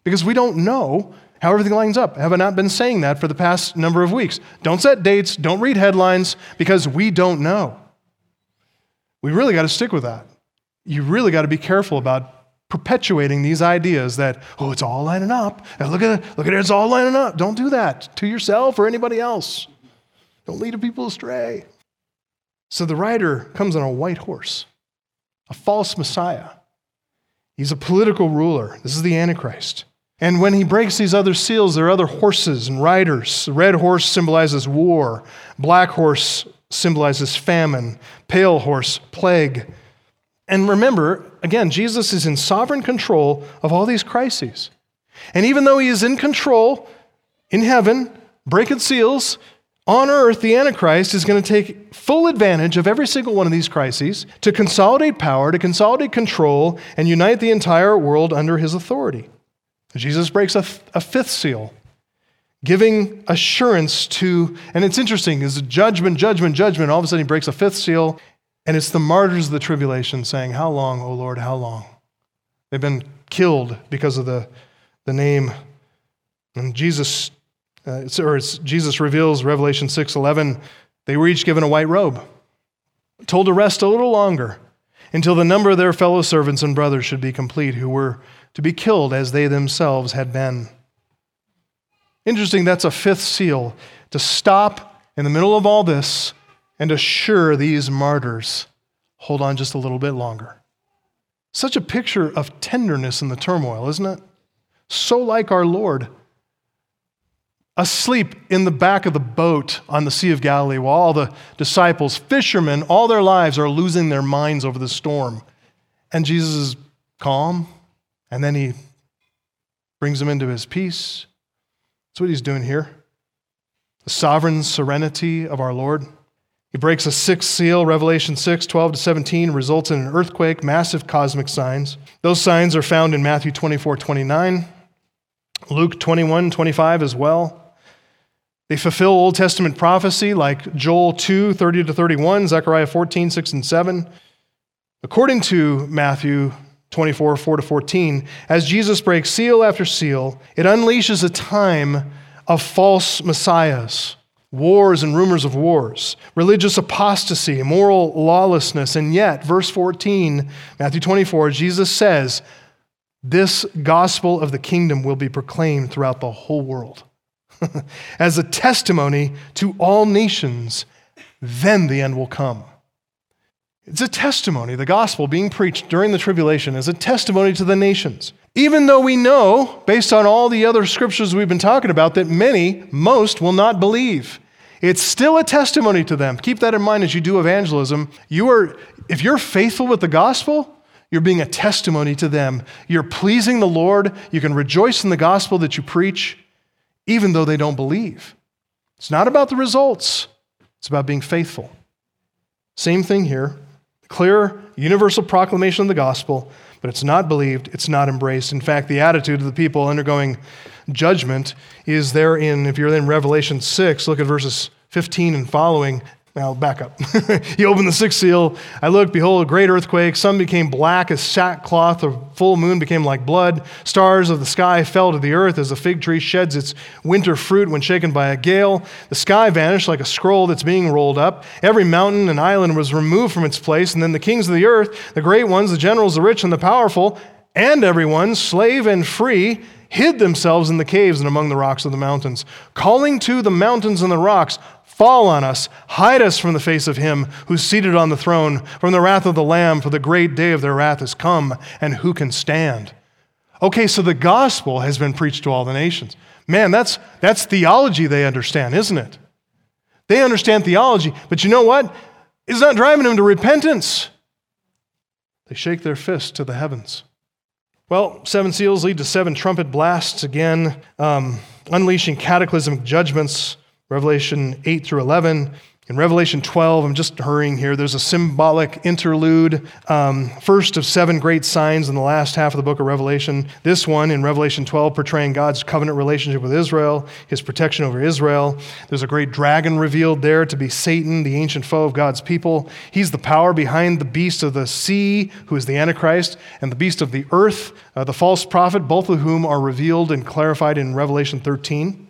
Because we don't know how everything lines up. Have I not been saying that for the past number of weeks? Don't set dates, don't read headlines, because we don't know. We really got to stick with that. You really got to be careful about perpetuating these ideas that, oh, it's all lining up. And look at it, look at it, it's all lining up. Don't do that to yourself or anybody else. Don't lead people astray. So the rider comes on a white horse, a false Messiah. He's a political ruler. This is the Antichrist. And when he breaks these other seals, there are other horses and riders. The red horse symbolizes war, black horse symbolizes famine, pale horse, plague. And remember, again, Jesus is in sovereign control of all these crises. And even though he is in control in heaven, breaking seals, on earth, the Antichrist is going to take full advantage of every single one of these crises to consolidate power, to consolidate control, and unite the entire world under his authority. Jesus breaks a, a fifth seal, giving assurance to, and it's interesting, is judgment, judgment, judgment. All of a sudden, he breaks a fifth seal, and it's the martyrs of the tribulation saying, How long, O Lord, how long? They've been killed because of the, the name. And Jesus uh, or Jesus reveals, Revelation 6:11, they were each given a white robe, told to rest a little longer until the number of their fellow servants and brothers should be complete, who were to be killed as they themselves had been. Interesting, that's a fifth seal to stop in the middle of all this and assure these martyrs hold on just a little bit longer. Such a picture of tenderness in the turmoil, isn't it? So like our Lord asleep in the back of the boat on the Sea of Galilee while all the disciples, fishermen, all their lives are losing their minds over the storm. And Jesus is calm, and then he brings them into his peace. That's what he's doing here. The sovereign serenity of our Lord. He breaks a sixth seal, Revelation 6, 12 to 17, results in an earthquake, massive cosmic signs. Those signs are found in Matthew 24, 29, Luke 21, 25 as well. They fulfill Old Testament prophecy like Joel 2, 30 to 31, Zechariah 14, 6 and 7. According to Matthew 24, 4 to 14, as Jesus breaks seal after seal, it unleashes a time of false messiahs, wars and rumors of wars, religious apostasy, moral lawlessness. And yet, verse 14, Matthew 24, Jesus says, This gospel of the kingdom will be proclaimed throughout the whole world. as a testimony to all nations, then the end will come. It's a testimony, the gospel being preached during the tribulation is a testimony to the nations. Even though we know, based on all the other scriptures we've been talking about, that many, most, will not believe. It's still a testimony to them. Keep that in mind as you do evangelism. You are, if you're faithful with the gospel, you're being a testimony to them. You're pleasing the Lord. You can rejoice in the gospel that you preach even though they don't believe. It's not about the results, it's about being faithful. Same thing here clear, universal proclamation of the gospel, but it's not believed, it's not embraced. In fact, the attitude of the people undergoing judgment is there in, if you're in Revelation 6, look at verses 15 and following. Now, back up. he opened the sixth seal. I looked, behold, a great earthquake. Sun became black as sackcloth. The full moon became like blood. Stars of the sky fell to the earth as a fig tree sheds its winter fruit when shaken by a gale. The sky vanished like a scroll that's being rolled up. Every mountain and island was removed from its place. And then the kings of the earth, the great ones, the generals, the rich, and the powerful, and everyone, slave and free, hid themselves in the caves and among the rocks of the mountains, calling to the mountains and the rocks, Fall on us, hide us from the face of him who's seated on the throne, from the wrath of the Lamb, for the great day of their wrath has come, and who can stand? Okay, so the gospel has been preached to all the nations. Man, that's, that's theology they understand, isn't it? They understand theology, but you know what? It's not driving them to repentance. They shake their fist to the heavens. Well, seven seals lead to seven trumpet blasts again, um, unleashing cataclysmic judgments Revelation 8 through 11. In Revelation 12, I'm just hurrying here, there's a symbolic interlude, um, first of seven great signs in the last half of the book of Revelation. This one in Revelation 12, portraying God's covenant relationship with Israel, his protection over Israel. There's a great dragon revealed there to be Satan, the ancient foe of God's people. He's the power behind the beast of the sea, who is the Antichrist, and the beast of the earth, uh, the false prophet, both of whom are revealed and clarified in Revelation 13.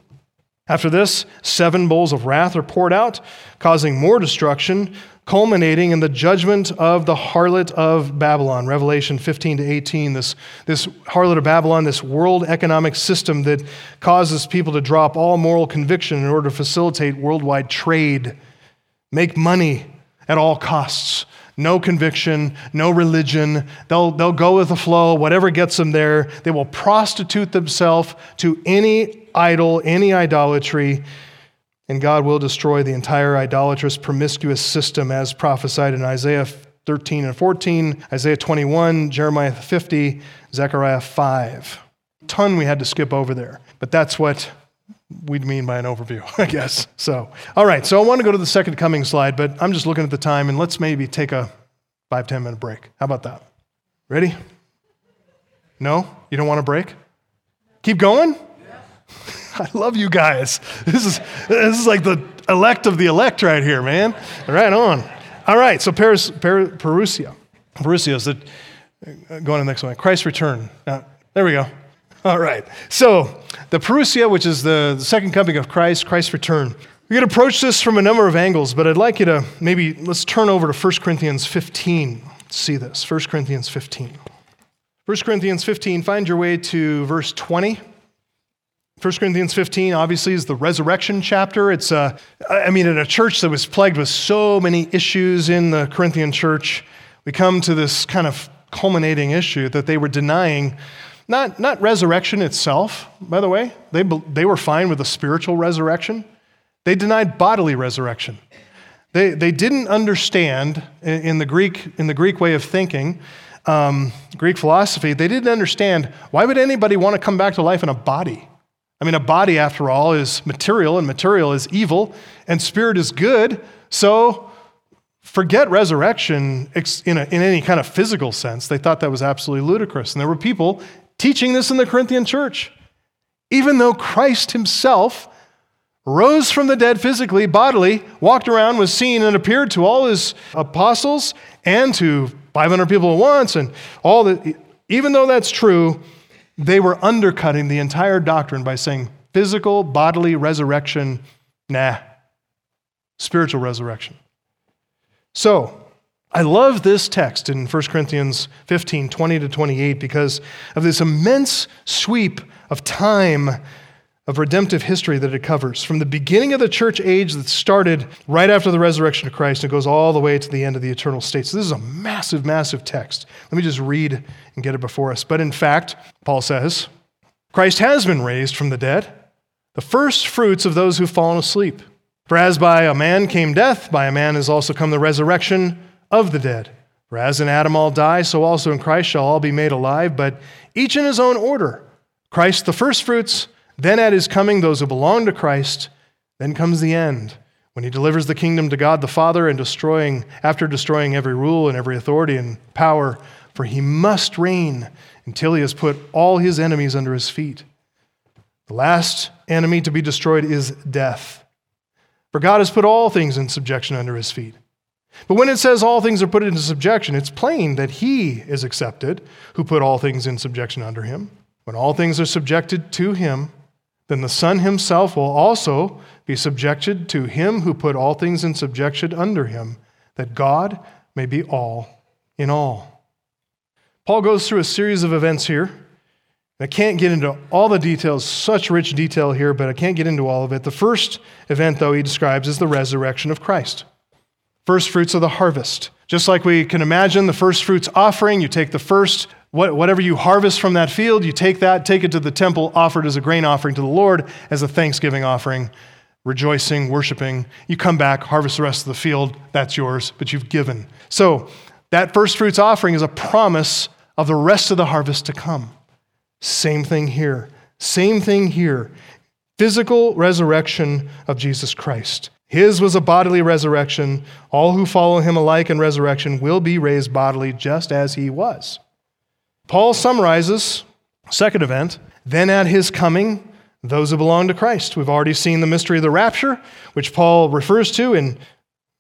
After this, seven bowls of wrath are poured out, causing more destruction, culminating in the judgment of the harlot of Babylon. Revelation 15 to 18. This, this harlot of Babylon, this world economic system that causes people to drop all moral conviction in order to facilitate worldwide trade, make money at all costs. No conviction, no religion. They'll, they'll go with the flow, whatever gets them there. They will prostitute themselves to any idol, any idolatry, and God will destroy the entire idolatrous, promiscuous system as prophesied in Isaiah 13 and 14, Isaiah 21, Jeremiah 50, Zechariah 5. Ton we had to skip over there, but that's what we'd mean by an overview, I guess. So, all right, so I want to go to the second coming slide, but I'm just looking at the time and let's maybe take a five ten minute break. How about that? Ready? No? You don't want a break? Keep going? I love you guys. This is, this is like the elect of the elect right here, man. Right on. All right, so Paris, per, Parousia. Parousia is the, uh, go on to the next one. Christ's return. Now, there we go. All right. So the Parousia, which is the, the second coming of Christ, Christ's return. We could approach this from a number of angles, but I'd like you to maybe let's turn over to 1 Corinthians 15. See this. 1 Corinthians 15. 1 Corinthians 15, find your way to verse 20. 1 Corinthians 15 obviously is the resurrection chapter. It's, a, uh, I mean, in a church that was plagued with so many issues in the Corinthian church, we come to this kind of culminating issue that they were denying not, not resurrection itself, by the way. They, they were fine with a spiritual resurrection. They denied bodily resurrection. They, they didn't understand in the Greek, in the Greek way of thinking, um, Greek philosophy, they didn't understand why would anybody want to come back to life in a body? I mean, a body, after all, is material, and material is evil, and spirit is good. So forget resurrection in, a, in any kind of physical sense. They thought that was absolutely ludicrous. And there were people teaching this in the Corinthian church. Even though Christ himself rose from the dead physically, bodily, walked around, was seen, and appeared to all his apostles and to 500 people at once, and all that, even though that's true, they were undercutting the entire doctrine by saying physical, bodily resurrection, nah, spiritual resurrection. So, I love this text in 1 Corinthians 15 20 to 28 because of this immense sweep of time of redemptive history that it covers. From the beginning of the church age that started right after the resurrection of Christ, it goes all the way to the end of the eternal state. So, this is a massive, massive text. Let me just read and get it before us. But in fact, Paul says, Christ has been raised from the dead, the first fruits of those who've fallen asleep. For as by a man came death, by a man has also come the resurrection of the dead. For as in Adam all die, so also in Christ shall all be made alive, but each in his own order. Christ the firstfruits then at his coming, those who belong to Christ, then comes the end, when he delivers the kingdom to God the Father and destroying, after destroying every rule and every authority and power, for he must reign until he has put all his enemies under his feet. The last enemy to be destroyed is death. For God has put all things in subjection under his feet. But when it says all things are put into subjection, it's plain that he is accepted who put all things in subjection under him. When all things are subjected to him, then the Son himself will also be subjected to him who put all things in subjection under him, that God may be all in all. Paul goes through a series of events here. I can't get into all the details, such rich detail here, but I can't get into all of it. The first event, though, he describes is the resurrection of Christ. First fruits of the harvest. Just like we can imagine the first fruits offering, you take the first whatever you harvest from that field, you take that, take it to the temple, offer it as a grain offering to the Lord, as a thanksgiving offering, rejoicing, worshiping. You come back, harvest the rest of the field, that's yours, but you've given. So that first fruits offering is a promise of the rest of the harvest to come. Same thing here. Same thing here. Physical resurrection of Jesus Christ. His was a bodily resurrection. All who follow him alike in resurrection will be raised bodily just as he was. Paul summarizes second event, then at his coming, those who belong to Christ. We've already seen the mystery of the rapture, which Paul refers to in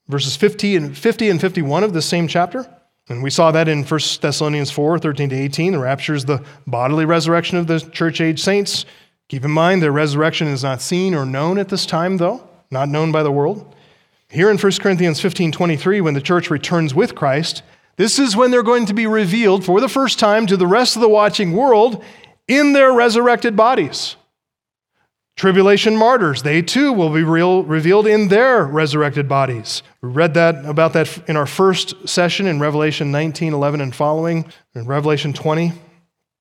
verses 50 and 50 and 51 of the same chapter. And we saw that in 1 Thessalonians 4, 13 to 18. The rapture is the bodily resurrection of the church age saints. Keep in mind, their resurrection is not seen or known at this time, though not known by the world. Here in 1 Corinthians 15 23, when the church returns with Christ, this is when they're going to be revealed for the first time to the rest of the watching world in their resurrected bodies. Tribulation martyrs, they too will be real, revealed in their resurrected bodies. We read that about that in our first session in Revelation 19, 11, and following. In Revelation 20,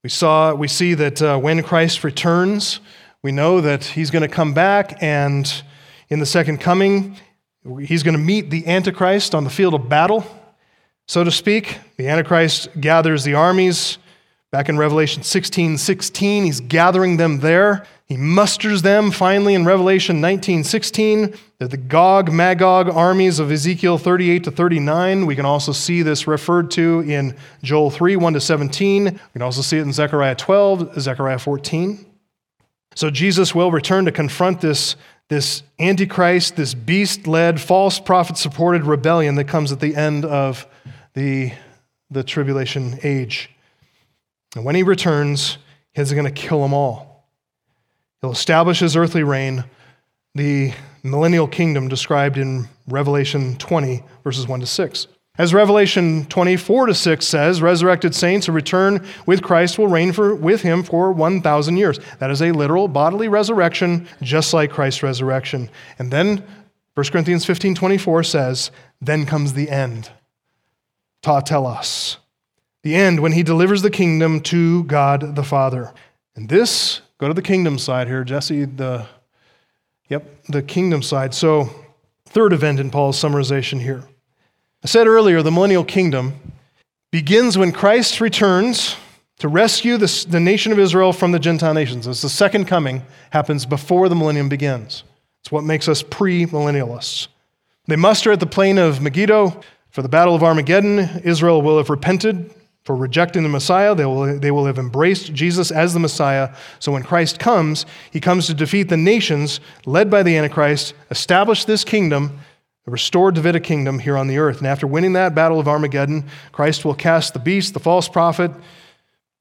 we saw we see that uh, when Christ returns, we know that he's going to come back and in the second coming, he's going to meet the Antichrist on the field of battle, so to speak. The Antichrist gathers the armies. Back in Revelation 16 16, he's gathering them there. He musters them finally in Revelation 19 16. They're the Gog Magog armies of Ezekiel 38 to 39. We can also see this referred to in Joel 3 1 to 17. We can also see it in Zechariah 12, Zechariah 14. So Jesus will return to confront this this antichrist, this beast led, false prophet supported rebellion that comes at the end of the, the tribulation age. And when he returns, he's going to kill them all. He'll establish his earthly reign, the millennial kingdom described in Revelation 20, verses 1 to 6. As Revelation 24 to 6 says, resurrected saints who return with Christ will reign for, with him for 1,000 years. That is a literal bodily resurrection, just like Christ's resurrection. And then 1 Corinthians 15 24 says, Then comes the end. Ta telos. The end when he delivers the kingdom to God the Father. And this, go to the kingdom side here, Jesse, the, yep, the kingdom side. So, third event in Paul's summarization here. I said earlier, the millennial kingdom begins when Christ returns to rescue the, the nation of Israel from the Gentile nations. It's the second coming, happens before the millennium begins. It's what makes us pre millennialists. They muster at the plain of Megiddo for the battle of Armageddon. Israel will have repented for rejecting the Messiah. They will, they will have embraced Jesus as the Messiah. So when Christ comes, he comes to defeat the nations led by the Antichrist, establish this kingdom, a restored Davidic kingdom here on the earth. And after winning that battle of Armageddon, Christ will cast the beast, the false prophet,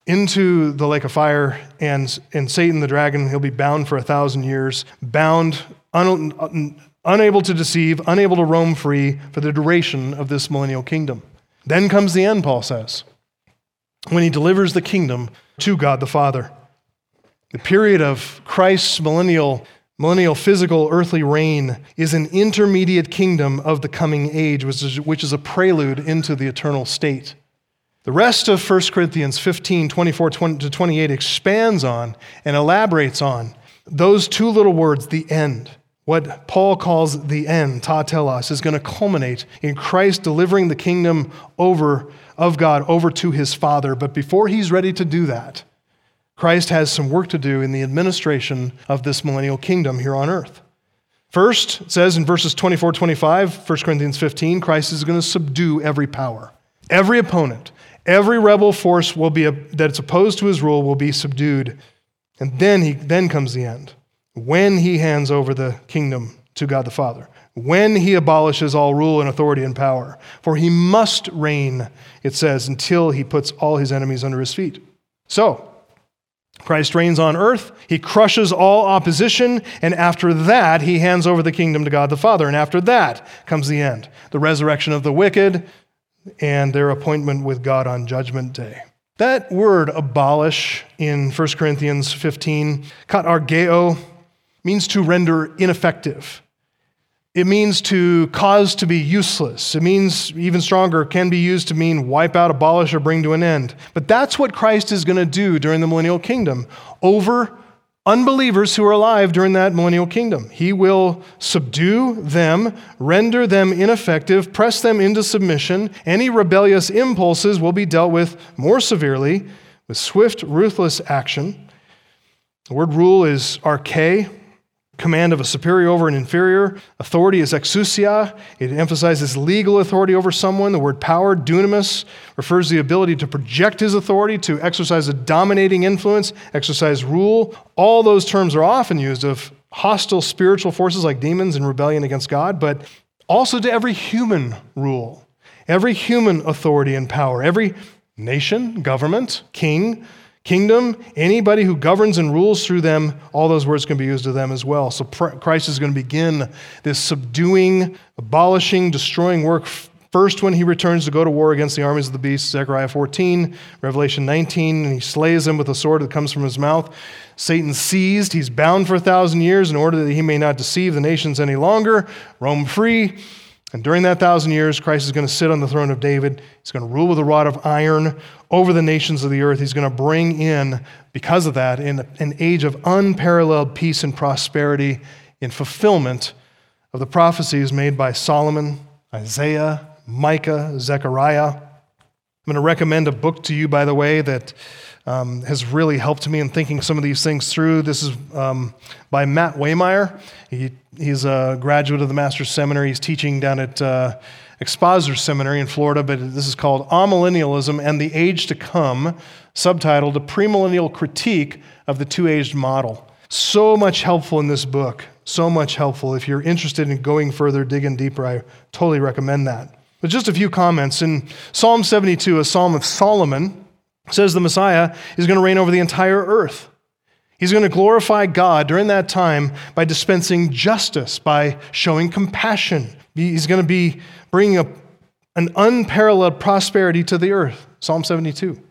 into the lake of fire, and, and Satan, the dragon, he'll be bound for a thousand years, bound, un, unable to deceive, unable to roam free for the duration of this millennial kingdom. Then comes the end, Paul says, when he delivers the kingdom to God the Father. The period of Christ's millennial millennial physical earthly reign is an intermediate kingdom of the coming age, which is, which is a prelude into the eternal state. The rest of 1 Corinthians 15 24 to 28 expands on and elaborates on those two little words, the end. What Paul calls the end, ta telos, is going to culminate in Christ delivering the kingdom over of God over to his Father. But before he's ready to do that, Christ has some work to do in the administration of this millennial kingdom here on earth. First, it says in verses 24 25, 1 Corinthians 15, Christ is going to subdue every power. Every opponent, every rebel force will be that's opposed to his rule will be subdued. And then, he, then comes the end when he hands over the kingdom to God the Father, when he abolishes all rule and authority and power. For he must reign, it says, until he puts all his enemies under his feet. So, Christ reigns on earth. He crushes all opposition. And after that, he hands over the kingdom to God the Father. And after that comes the end the resurrection of the wicked and their appointment with God on Judgment Day. That word abolish in 1 Corinthians 15, katargeo, means to render ineffective. It means to cause to be useless. It means, even stronger, can be used to mean wipe out, abolish, or bring to an end. But that's what Christ is going to do during the millennial kingdom over unbelievers who are alive during that millennial kingdom. He will subdue them, render them ineffective, press them into submission. Any rebellious impulses will be dealt with more severely with swift, ruthless action. The word rule is arche, command of a superior over an inferior. Authority is exousia. It emphasizes legal authority over someone. The word power, dunamis, refers to the ability to project his authority, to exercise a dominating influence, exercise rule. All those terms are often used of hostile spiritual forces like demons and rebellion against God, but also to every human rule, every human authority and power, every nation, government, king, Kingdom, anybody who governs and rules through them, all those words can be used to them as well. So Christ is going to begin this subduing, abolishing, destroying work first when he returns to go to war against the armies of the beast, Zechariah 14, Revelation 19, and he slays them with a sword that comes from his mouth. Satan seized, he's bound for a thousand years in order that he may not deceive the nations any longer, roam free. And during that thousand years, Christ is going to sit on the throne of David. He's going to rule with a rod of iron over the nations of the earth. He's going to bring in, because of that, in an age of unparalleled peace and prosperity in fulfillment of the prophecies made by Solomon, Isaiah, Micah, Zechariah. I'm going to recommend a book to you, by the way, that um, has really helped me in thinking some of these things through. This is um, by Matt Waymeyer. He, he's a graduate of the Master's Seminary. He's teaching down at uh, Expositor Seminary in Florida, but this is called Amillennialism and the Age to Come, subtitled A Premillennial Critique of the Two Aged Model. So much helpful in this book. So much helpful. If you're interested in going further, digging deeper, I totally recommend that. But just a few comments. In Psalm 72, a psalm of Solomon, says the Messiah is going to reign over the entire earth. He's going to glorify God during that time by dispensing justice, by showing compassion. He's going to be bringing a, an unparalleled prosperity to the earth. Psalm 72.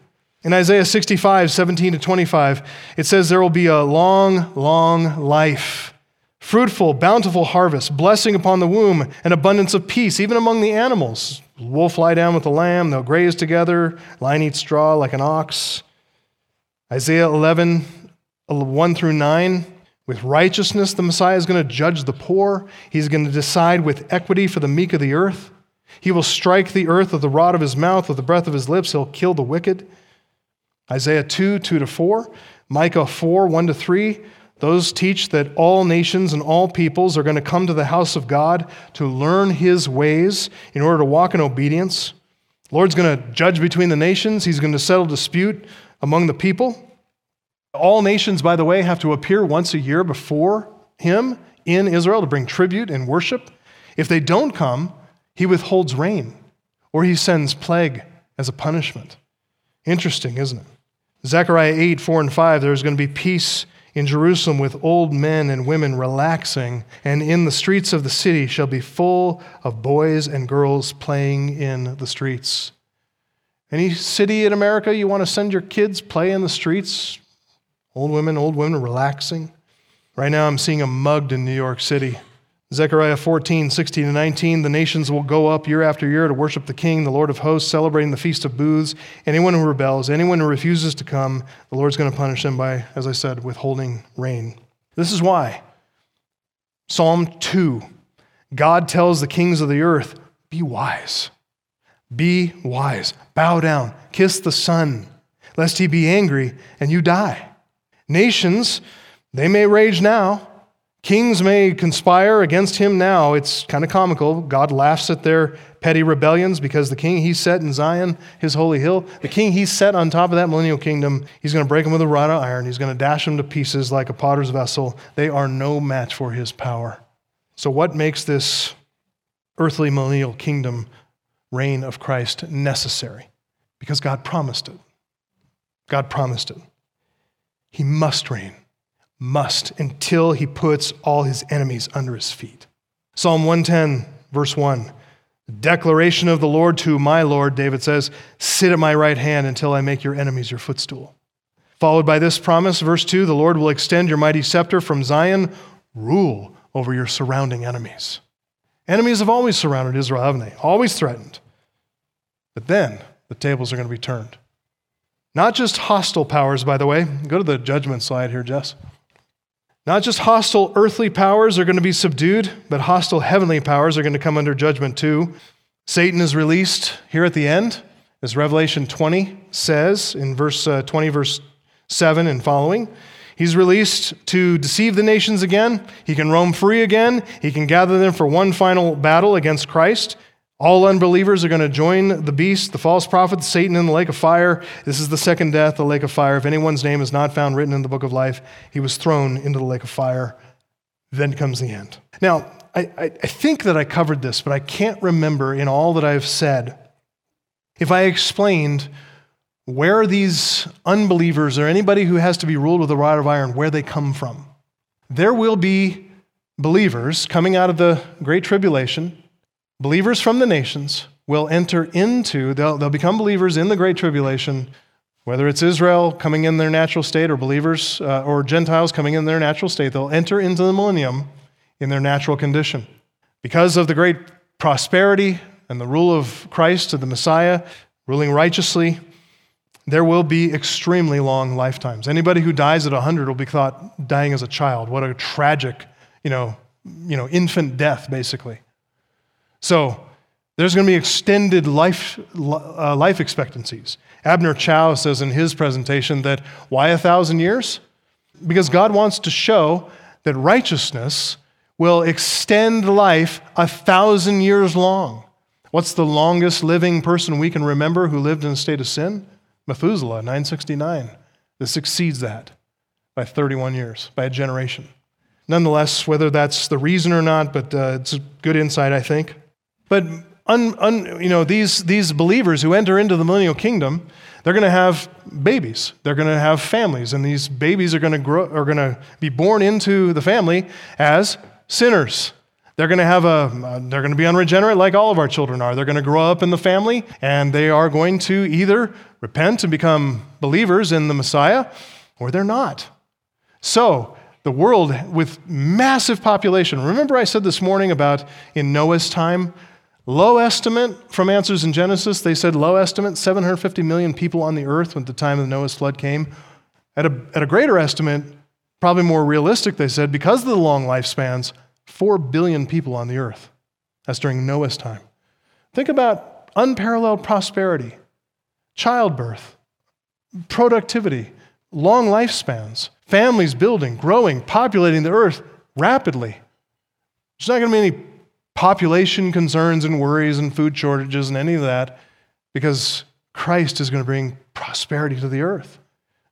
In Isaiah 65, 17 to 25, it says there will be a long, long life, fruitful, bountiful harvest, blessing upon the womb, and abundance of peace, even among the animals. Wolf lie down with the lamb, they'll graze together, lion eats straw like an ox. Isaiah 11, uh, 1 through 9. With righteousness, the Messiah is going to judge the poor. He's going to decide with equity for the meek of the earth. He will strike the earth with the rod of his mouth, with the breath of his lips, he'll kill the wicked. Isaiah 2, 2 to 4. Micah 4, 1 to 3. Those teach that all nations and all peoples are going to come to the house of God to learn his ways in order to walk in obedience. Lord's going to judge between the nations, he's going to settle dispute among the people. All nations, by the way, have to appear once a year before him in Israel to bring tribute and worship. If they don't come, he withholds rain or he sends plague as a punishment. Interesting, isn't it? Zechariah 8, 4 and 5, there's going to be peace in Jerusalem with old men and women relaxing, and in the streets of the city shall be full of boys and girls playing in the streets. Any city in America you want to send your kids play in the streets? Old women, old women relaxing. Right now I'm seeing them mugged in New York City. Zechariah 14, 16 and 19, the nations will go up year after year to worship the King, the Lord of hosts, celebrating the Feast of Booths. Anyone who rebels, anyone who refuses to come, the Lord's going to punish them by, as I said, withholding rain. This is why. Psalm 2 God tells the kings of the earth, Be wise. Be wise. Bow down. Kiss the Son, lest he be angry and you die. Nations, they may rage now Kings may conspire against him now. It's kind of comical. God laughs at their petty rebellions because the king he set in Zion, his holy hill, the king he set on top of that millennial kingdom, he's going to break them with a rod of iron. He's going to dash them to pieces like a potter's vessel. They are no match for his power. So, what makes this earthly millennial kingdom reign of Christ necessary? Because God promised it. God promised it. He must reign must until he puts all his enemies under his feet. Psalm 110, verse 1. Declaration of the Lord to my Lord, David says, Sit at my right hand until I make your enemies your footstool. Followed by this promise, verse 2 The Lord will extend your mighty scepter from Zion, rule over your surrounding enemies. Enemies have always surrounded Israel, haven't they? Always threatened. But then the tables are going to be turned. Not just hostile powers, by the way. Go to the judgment slide here, Jess. Not just hostile earthly powers are going to be subdued, but hostile heavenly powers are going to come under judgment too. Satan is released here at the end, as Revelation 20 says in verse uh, 20, verse 7 and following. He's released to deceive the nations again. He can roam free again. He can gather them for one final battle against Christ. All unbelievers are going to join the beast, the false prophet, Satan in the lake of fire. This is the second death, the lake of fire. If anyone's name is not found written in the book of life, he was thrown into the lake of fire. Then comes the end. Now, I, I, think that I covered this, but I can't remember in all that I've said if I explained where these unbelievers or anybody who has to be ruled with a rod of iron, where they come from. There will be believers coming out of the Great Tribulation, believers from the nations will enter into, they'll, they'll become believers in the Great Tribulation, whether it's Israel coming in their natural state or believers uh, or Gentiles coming in their natural state, they'll enter into the millennium in their natural condition. Because of the great prosperity and the rule of Christ, of the Messiah, ruling righteously, there will be extremely long lifetimes. Anybody who dies at 100 will be thought dying as a child. What a tragic, you know, you know, infant death, basically. So there's going to be extended life, uh, life expectancies. Abner Chou says in his presentation that why a thousand years? Because God wants to show that righteousness will extend life a thousand years long. What's the longest living person we can remember who lived in a state of sin? Methuselah, 969. This exceeds that by 31 years, by a generation. Nonetheless, whether that's the reason or not, but uh, it's a good insight, I think. But un, un, you know, these, these believers who enter into the millennial kingdom, they're going to have babies. They're going to have families, and these babies are going to grow, are going to be born into the family as sinners. They're going to have a, they're going to be unregenerate like all of our children are. They're going to grow up in the family and they are going to either repent and become believers in the Messiah or they're not. So, the world with massive population. Remember, I said this morning about in Noah's time, low estimate from Answers in Genesis, they said low estimate 750 million people on the earth when the time of the Noah's flood came. At a, at a greater estimate, probably more realistic, they said, because of the long lifespans, 4 billion people on the earth. That's during Noah's time. Think about unparalleled prosperity, childbirth, productivity, long lifespans, families building, growing, populating the earth rapidly. There's not going to be any population concerns and worries and food shortages and any of that because Christ is going to bring prosperity to the earth.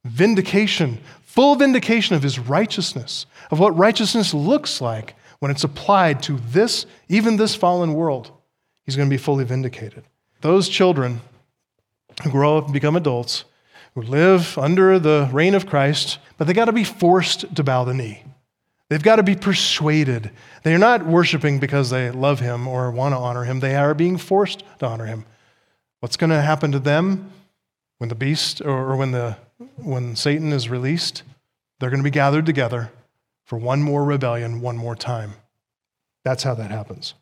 Vindication, full vindication of his righteousness, of what righteousness looks like when it's applied to this, even this fallen world, he's going to be fully vindicated. Those children who grow up and become adults, who live under the reign of Christ, but they got to be forced to bow the knee. They've got to be persuaded. They're not worshiping because they love him or want to honor him. They are being forced to honor him. What's going to happen to them when the beast or when, the, when Satan is released? They're going to be gathered together for one more rebellion, one more time. That's how that happens.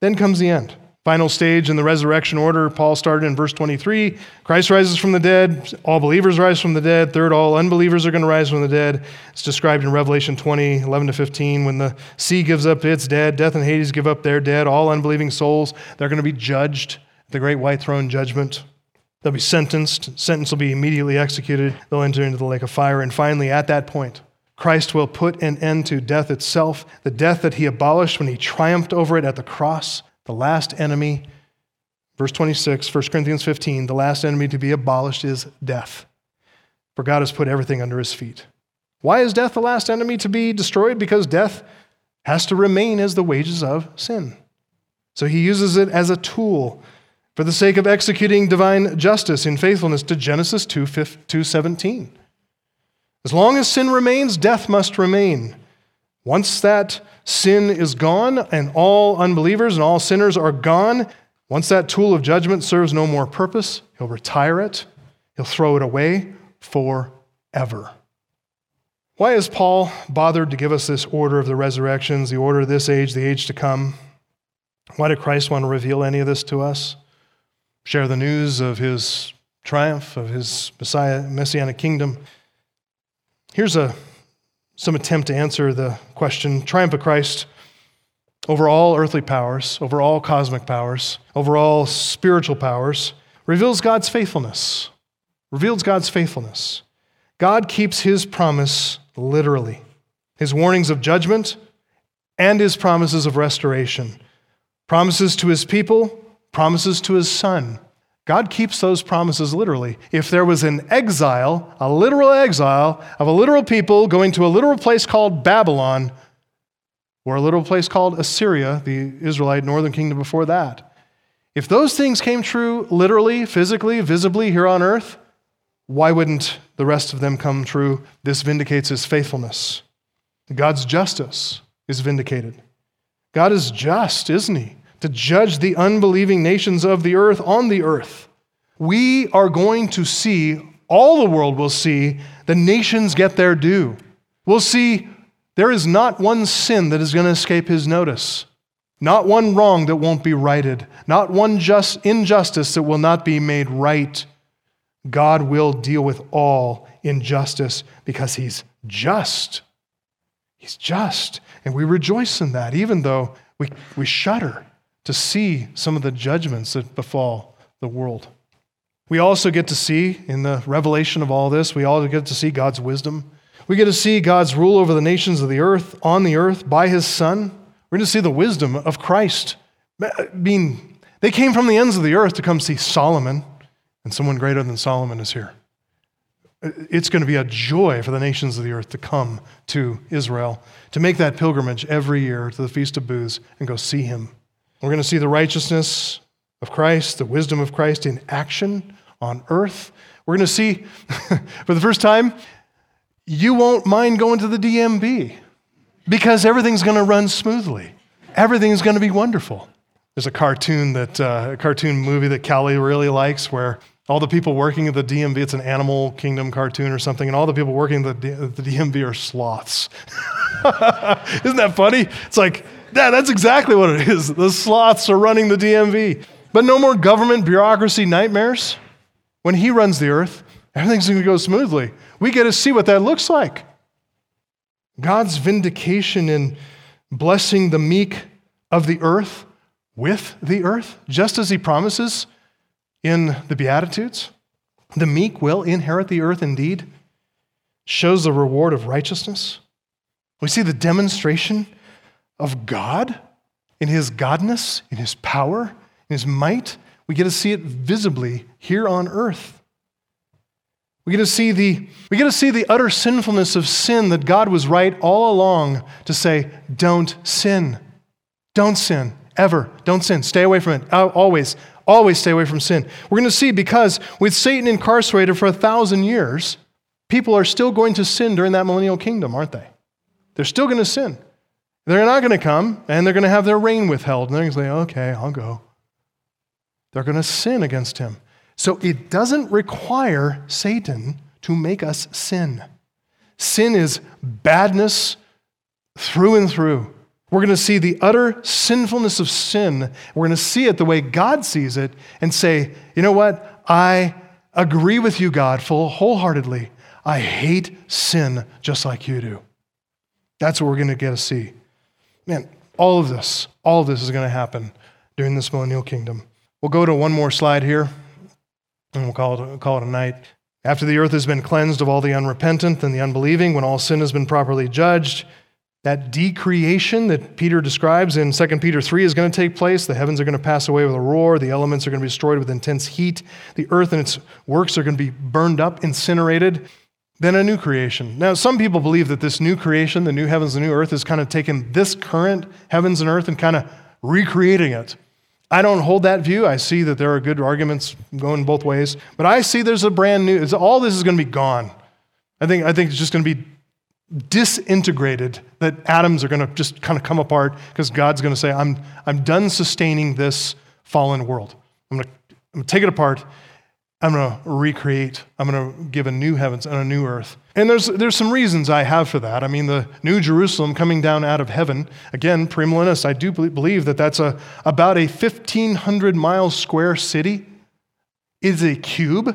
Then comes the end. Final stage in the resurrection order, Paul started in verse 23. Christ rises from the dead. All believers rise from the dead. Third, all unbelievers are going to rise from the dead. It's described in Revelation 20, 11 to 15. When the sea gives up its dead, death and Hades give up their dead. All unbelieving souls, they're going to be judged. At the great white throne judgment. They'll be sentenced. Sentence will be immediately executed. They'll enter into the lake of fire. And finally, at that point, Christ will put an end to death itself, the death that he abolished when he triumphed over it at the cross, the last enemy. Verse 26, 1 Corinthians 15, the last enemy to be abolished is death. For God has put everything under his feet. Why is death the last enemy to be destroyed? Because death has to remain as the wages of sin. So he uses it as a tool for the sake of executing divine justice in faithfulness to Genesis 2, 17. As long as sin remains, death must remain. Once that sin is gone and all unbelievers and all sinners are gone, once that tool of judgment serves no more purpose, he'll retire it, he'll throw it away forever. Why has Paul bothered to give us this order of the resurrections, the order of this age, the age to come? Why did Christ want to reveal any of this to us? Share the news of his triumph, of his Messiah, messianic kingdom. Here's a, some attempt to answer the question Triumph of Christ over all earthly powers, over all cosmic powers, over all spiritual powers, reveals God's faithfulness. Reveals God's faithfulness. God keeps his promise literally. His warnings of judgment and his promises of restoration. Promises to his people, promises to his son. God keeps those promises literally. If there was an exile, a literal exile of a literal people going to a literal place called Babylon, or a literal place called Assyria, the Israelite northern kingdom before that, if those things came true literally, physically, visibly here on earth, why wouldn't the rest of them come true? This vindicates his faithfulness. God's justice is vindicated. God is just, isn't he? To judge the unbelieving nations of the earth on the earth. We are going to see, all the world will see, the nations get their due. We'll see there is not one sin that is going to escape his notice, not one wrong that won't be righted, not one just injustice that will not be made right. God will deal with all injustice because he's just. He's just. And we rejoice in that, even though we, we shudder to see some of the judgments that befall the world. We also get to see in the revelation of all this, we all get to see God's wisdom. We get to see God's rule over the nations of the earth, on the earth, by his Son. We're going to see the wisdom of Christ. I mean, they came from the ends of the earth to come see Solomon, and someone greater than Solomon is here. It's going to be a joy for the nations of the earth to come to Israel, to make that pilgrimage every year to the Feast of Booths and go see him. We're going to see the righteousness of Christ, the wisdom of Christ in action on earth. We're going to see, for the first time, you won't mind going to the DMV because everything's going to run smoothly. Everything's going to be wonderful. There's a cartoon that uh, a cartoon movie that Callie really likes where all the people working at the DMV, it's an animal kingdom cartoon or something, and all the people working at the DMV are sloths. Isn't that funny? It's like, yeah, that's exactly what it is. The sloths are running the DMV. But no more government bureaucracy nightmares. When he runs the earth, everything's going to go smoothly. We get to see what that looks like. God's vindication in blessing the meek of the earth with the earth, just as he promises in the Beatitudes. The meek will inherit the earth indeed, shows the reward of righteousness. We see the demonstration of God in his godness, in his power, in his might. We get to see it visibly here on earth. We get to see the, we get to see the utter sinfulness of sin that God was right all along to say, don't sin. Don't sin, ever. Don't sin. Stay away from it. Always, always stay away from sin. We're going to see because with Satan incarcerated for a thousand years, people are still going to sin during that millennial kingdom, aren't they? They're still going to sin. They're not going to come and they're going to have their rain withheld. And they're going to say, okay, I'll go. They're going to sin against him. So it doesn't require Satan to make us sin. Sin is badness through and through. We're going to see the utter sinfulness of sin. We're going to see it the way God sees it and say, you know what? I agree with you, God, full wholeheartedly. I hate sin just like you do. That's what we're going to get to see. Man, all of this, all of this is going to happen during this millennial kingdom. We'll go to one more slide here, and we'll call it, call it a night. After the earth has been cleansed of all the unrepentant and the unbelieving, when all sin has been properly judged, that decreation that Peter describes in 2 Peter 3 is going to take place. The heavens are going to pass away with a roar. The elements are going to be destroyed with intense heat. The earth and its works are going to be burned up, incinerated. Then a new creation. Now, some people believe that this new creation, the new heavens and new earth, is kind of taking this current heavens and earth and kind of recreating it. I don't hold that view. I see that there are good arguments going both ways, but I see there's a brand new. All this is going to be gone. I think. I think it's just going to be disintegrated. That atoms are going to just kind of come apart because God's going to say, "I'm I'm done sustaining this fallen world. I'm going to, I'm going to take it apart I'm going to recreate. I'm going to give a new heavens and a new earth. And there's, there's some reasons I have for that. I mean, the New Jerusalem coming down out of heaven, again, premillennialists, I do believe that that's a, about a 1,500 mile square city. Is a cube,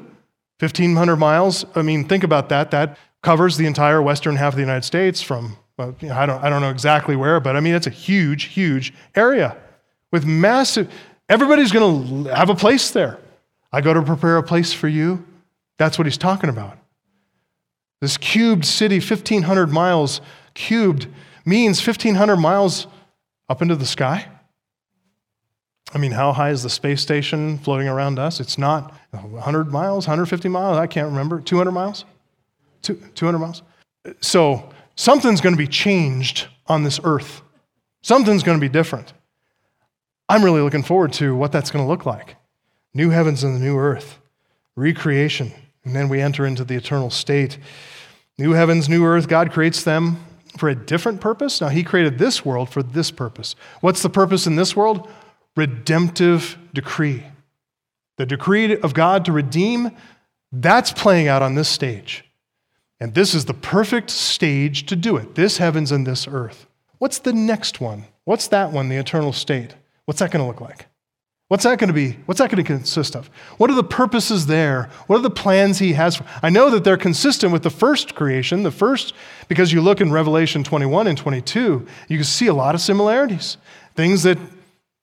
1,500 miles. I mean, think about that. That covers the entire western half of the United States from, well, you know, I, don't, I don't know exactly where, but I mean, it's a huge, huge area with massive, everybody's going to have a place there. I go to prepare a place for you. That's what he's talking about. This cubed city, 1,500 miles cubed, means 1,500 miles up into the sky. I mean, how high is the space station floating around us? It's not 100 miles, 150 miles, I can't remember. 200 miles? 200 miles? So something's going to be changed on this earth. Something's going to be different. I'm really looking forward to what that's going to look like. New heavens and the new earth, recreation, and then we enter into the eternal state. New heavens, new earth, God creates them for a different purpose. Now, He created this world for this purpose. What's the purpose in this world? redemptive decree. The decree of God to redeem, that's playing out on this stage. And this is the perfect stage to do it this heavens and this earth. What's the next one? What's that one, the eternal state? What's that going to look like? What's that going to be? What's that going to consist of? What are the purposes there? What are the plans he has? For? I know that they're consistent with the first creation, the first, because you look in Revelation 21 and 22, you can see a lot of similarities. Things that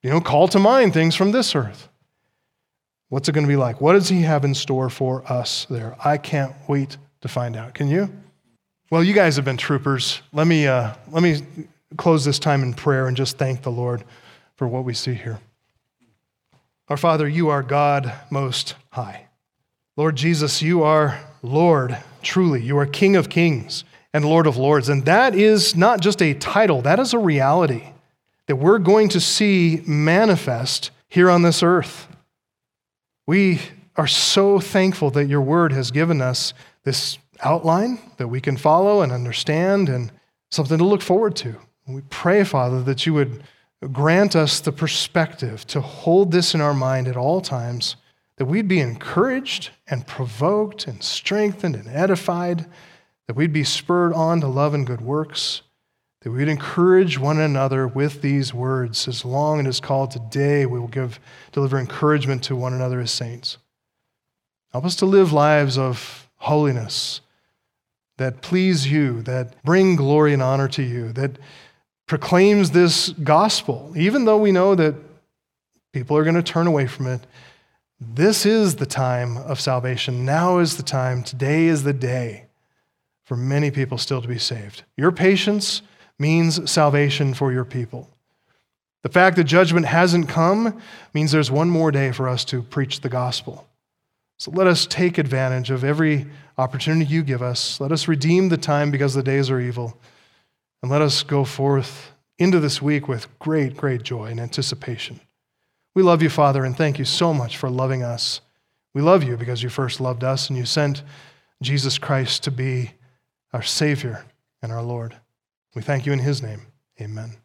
you know, call to mind things from this earth. What's it going to be like? What does he have in store for us there? I can't wait to find out. Can you? Well, you guys have been troopers. Let me, uh, let me close this time in prayer and just thank the Lord for what we see here. Our Father, you are God most high. Lord Jesus, you are Lord, truly. You are King of kings and Lord of lords. And that is not just a title, that is a reality that we're going to see manifest here on this earth. We are so thankful that your word has given us this outline that we can follow and understand and something to look forward to. We pray, Father, that you would grant us the perspective to hold this in our mind at all times, that we'd be encouraged and provoked and strengthened and edified, that we'd be spurred on to love and good works that we would encourage one another with these words. As long as called today, we will give, deliver encouragement to one another as saints. Help us to live lives of holiness that please you, that bring glory and honor to you, that proclaims this gospel, even though we know that people are going to turn away from it. This is the time of salvation. Now is the time. Today is the day for many people still to be saved. Your patience means salvation for your people. The fact that judgment hasn't come means there's one more day for us to preach the gospel. So let us take advantage of every opportunity you give us. Let us redeem the time because the days are evil. And let us go forth into this week with great, great joy and anticipation. We love you, Father, and thank you so much for loving us. We love you because you first loved us and you sent Jesus Christ to be our Savior and our Lord. We thank you in his name. Amen.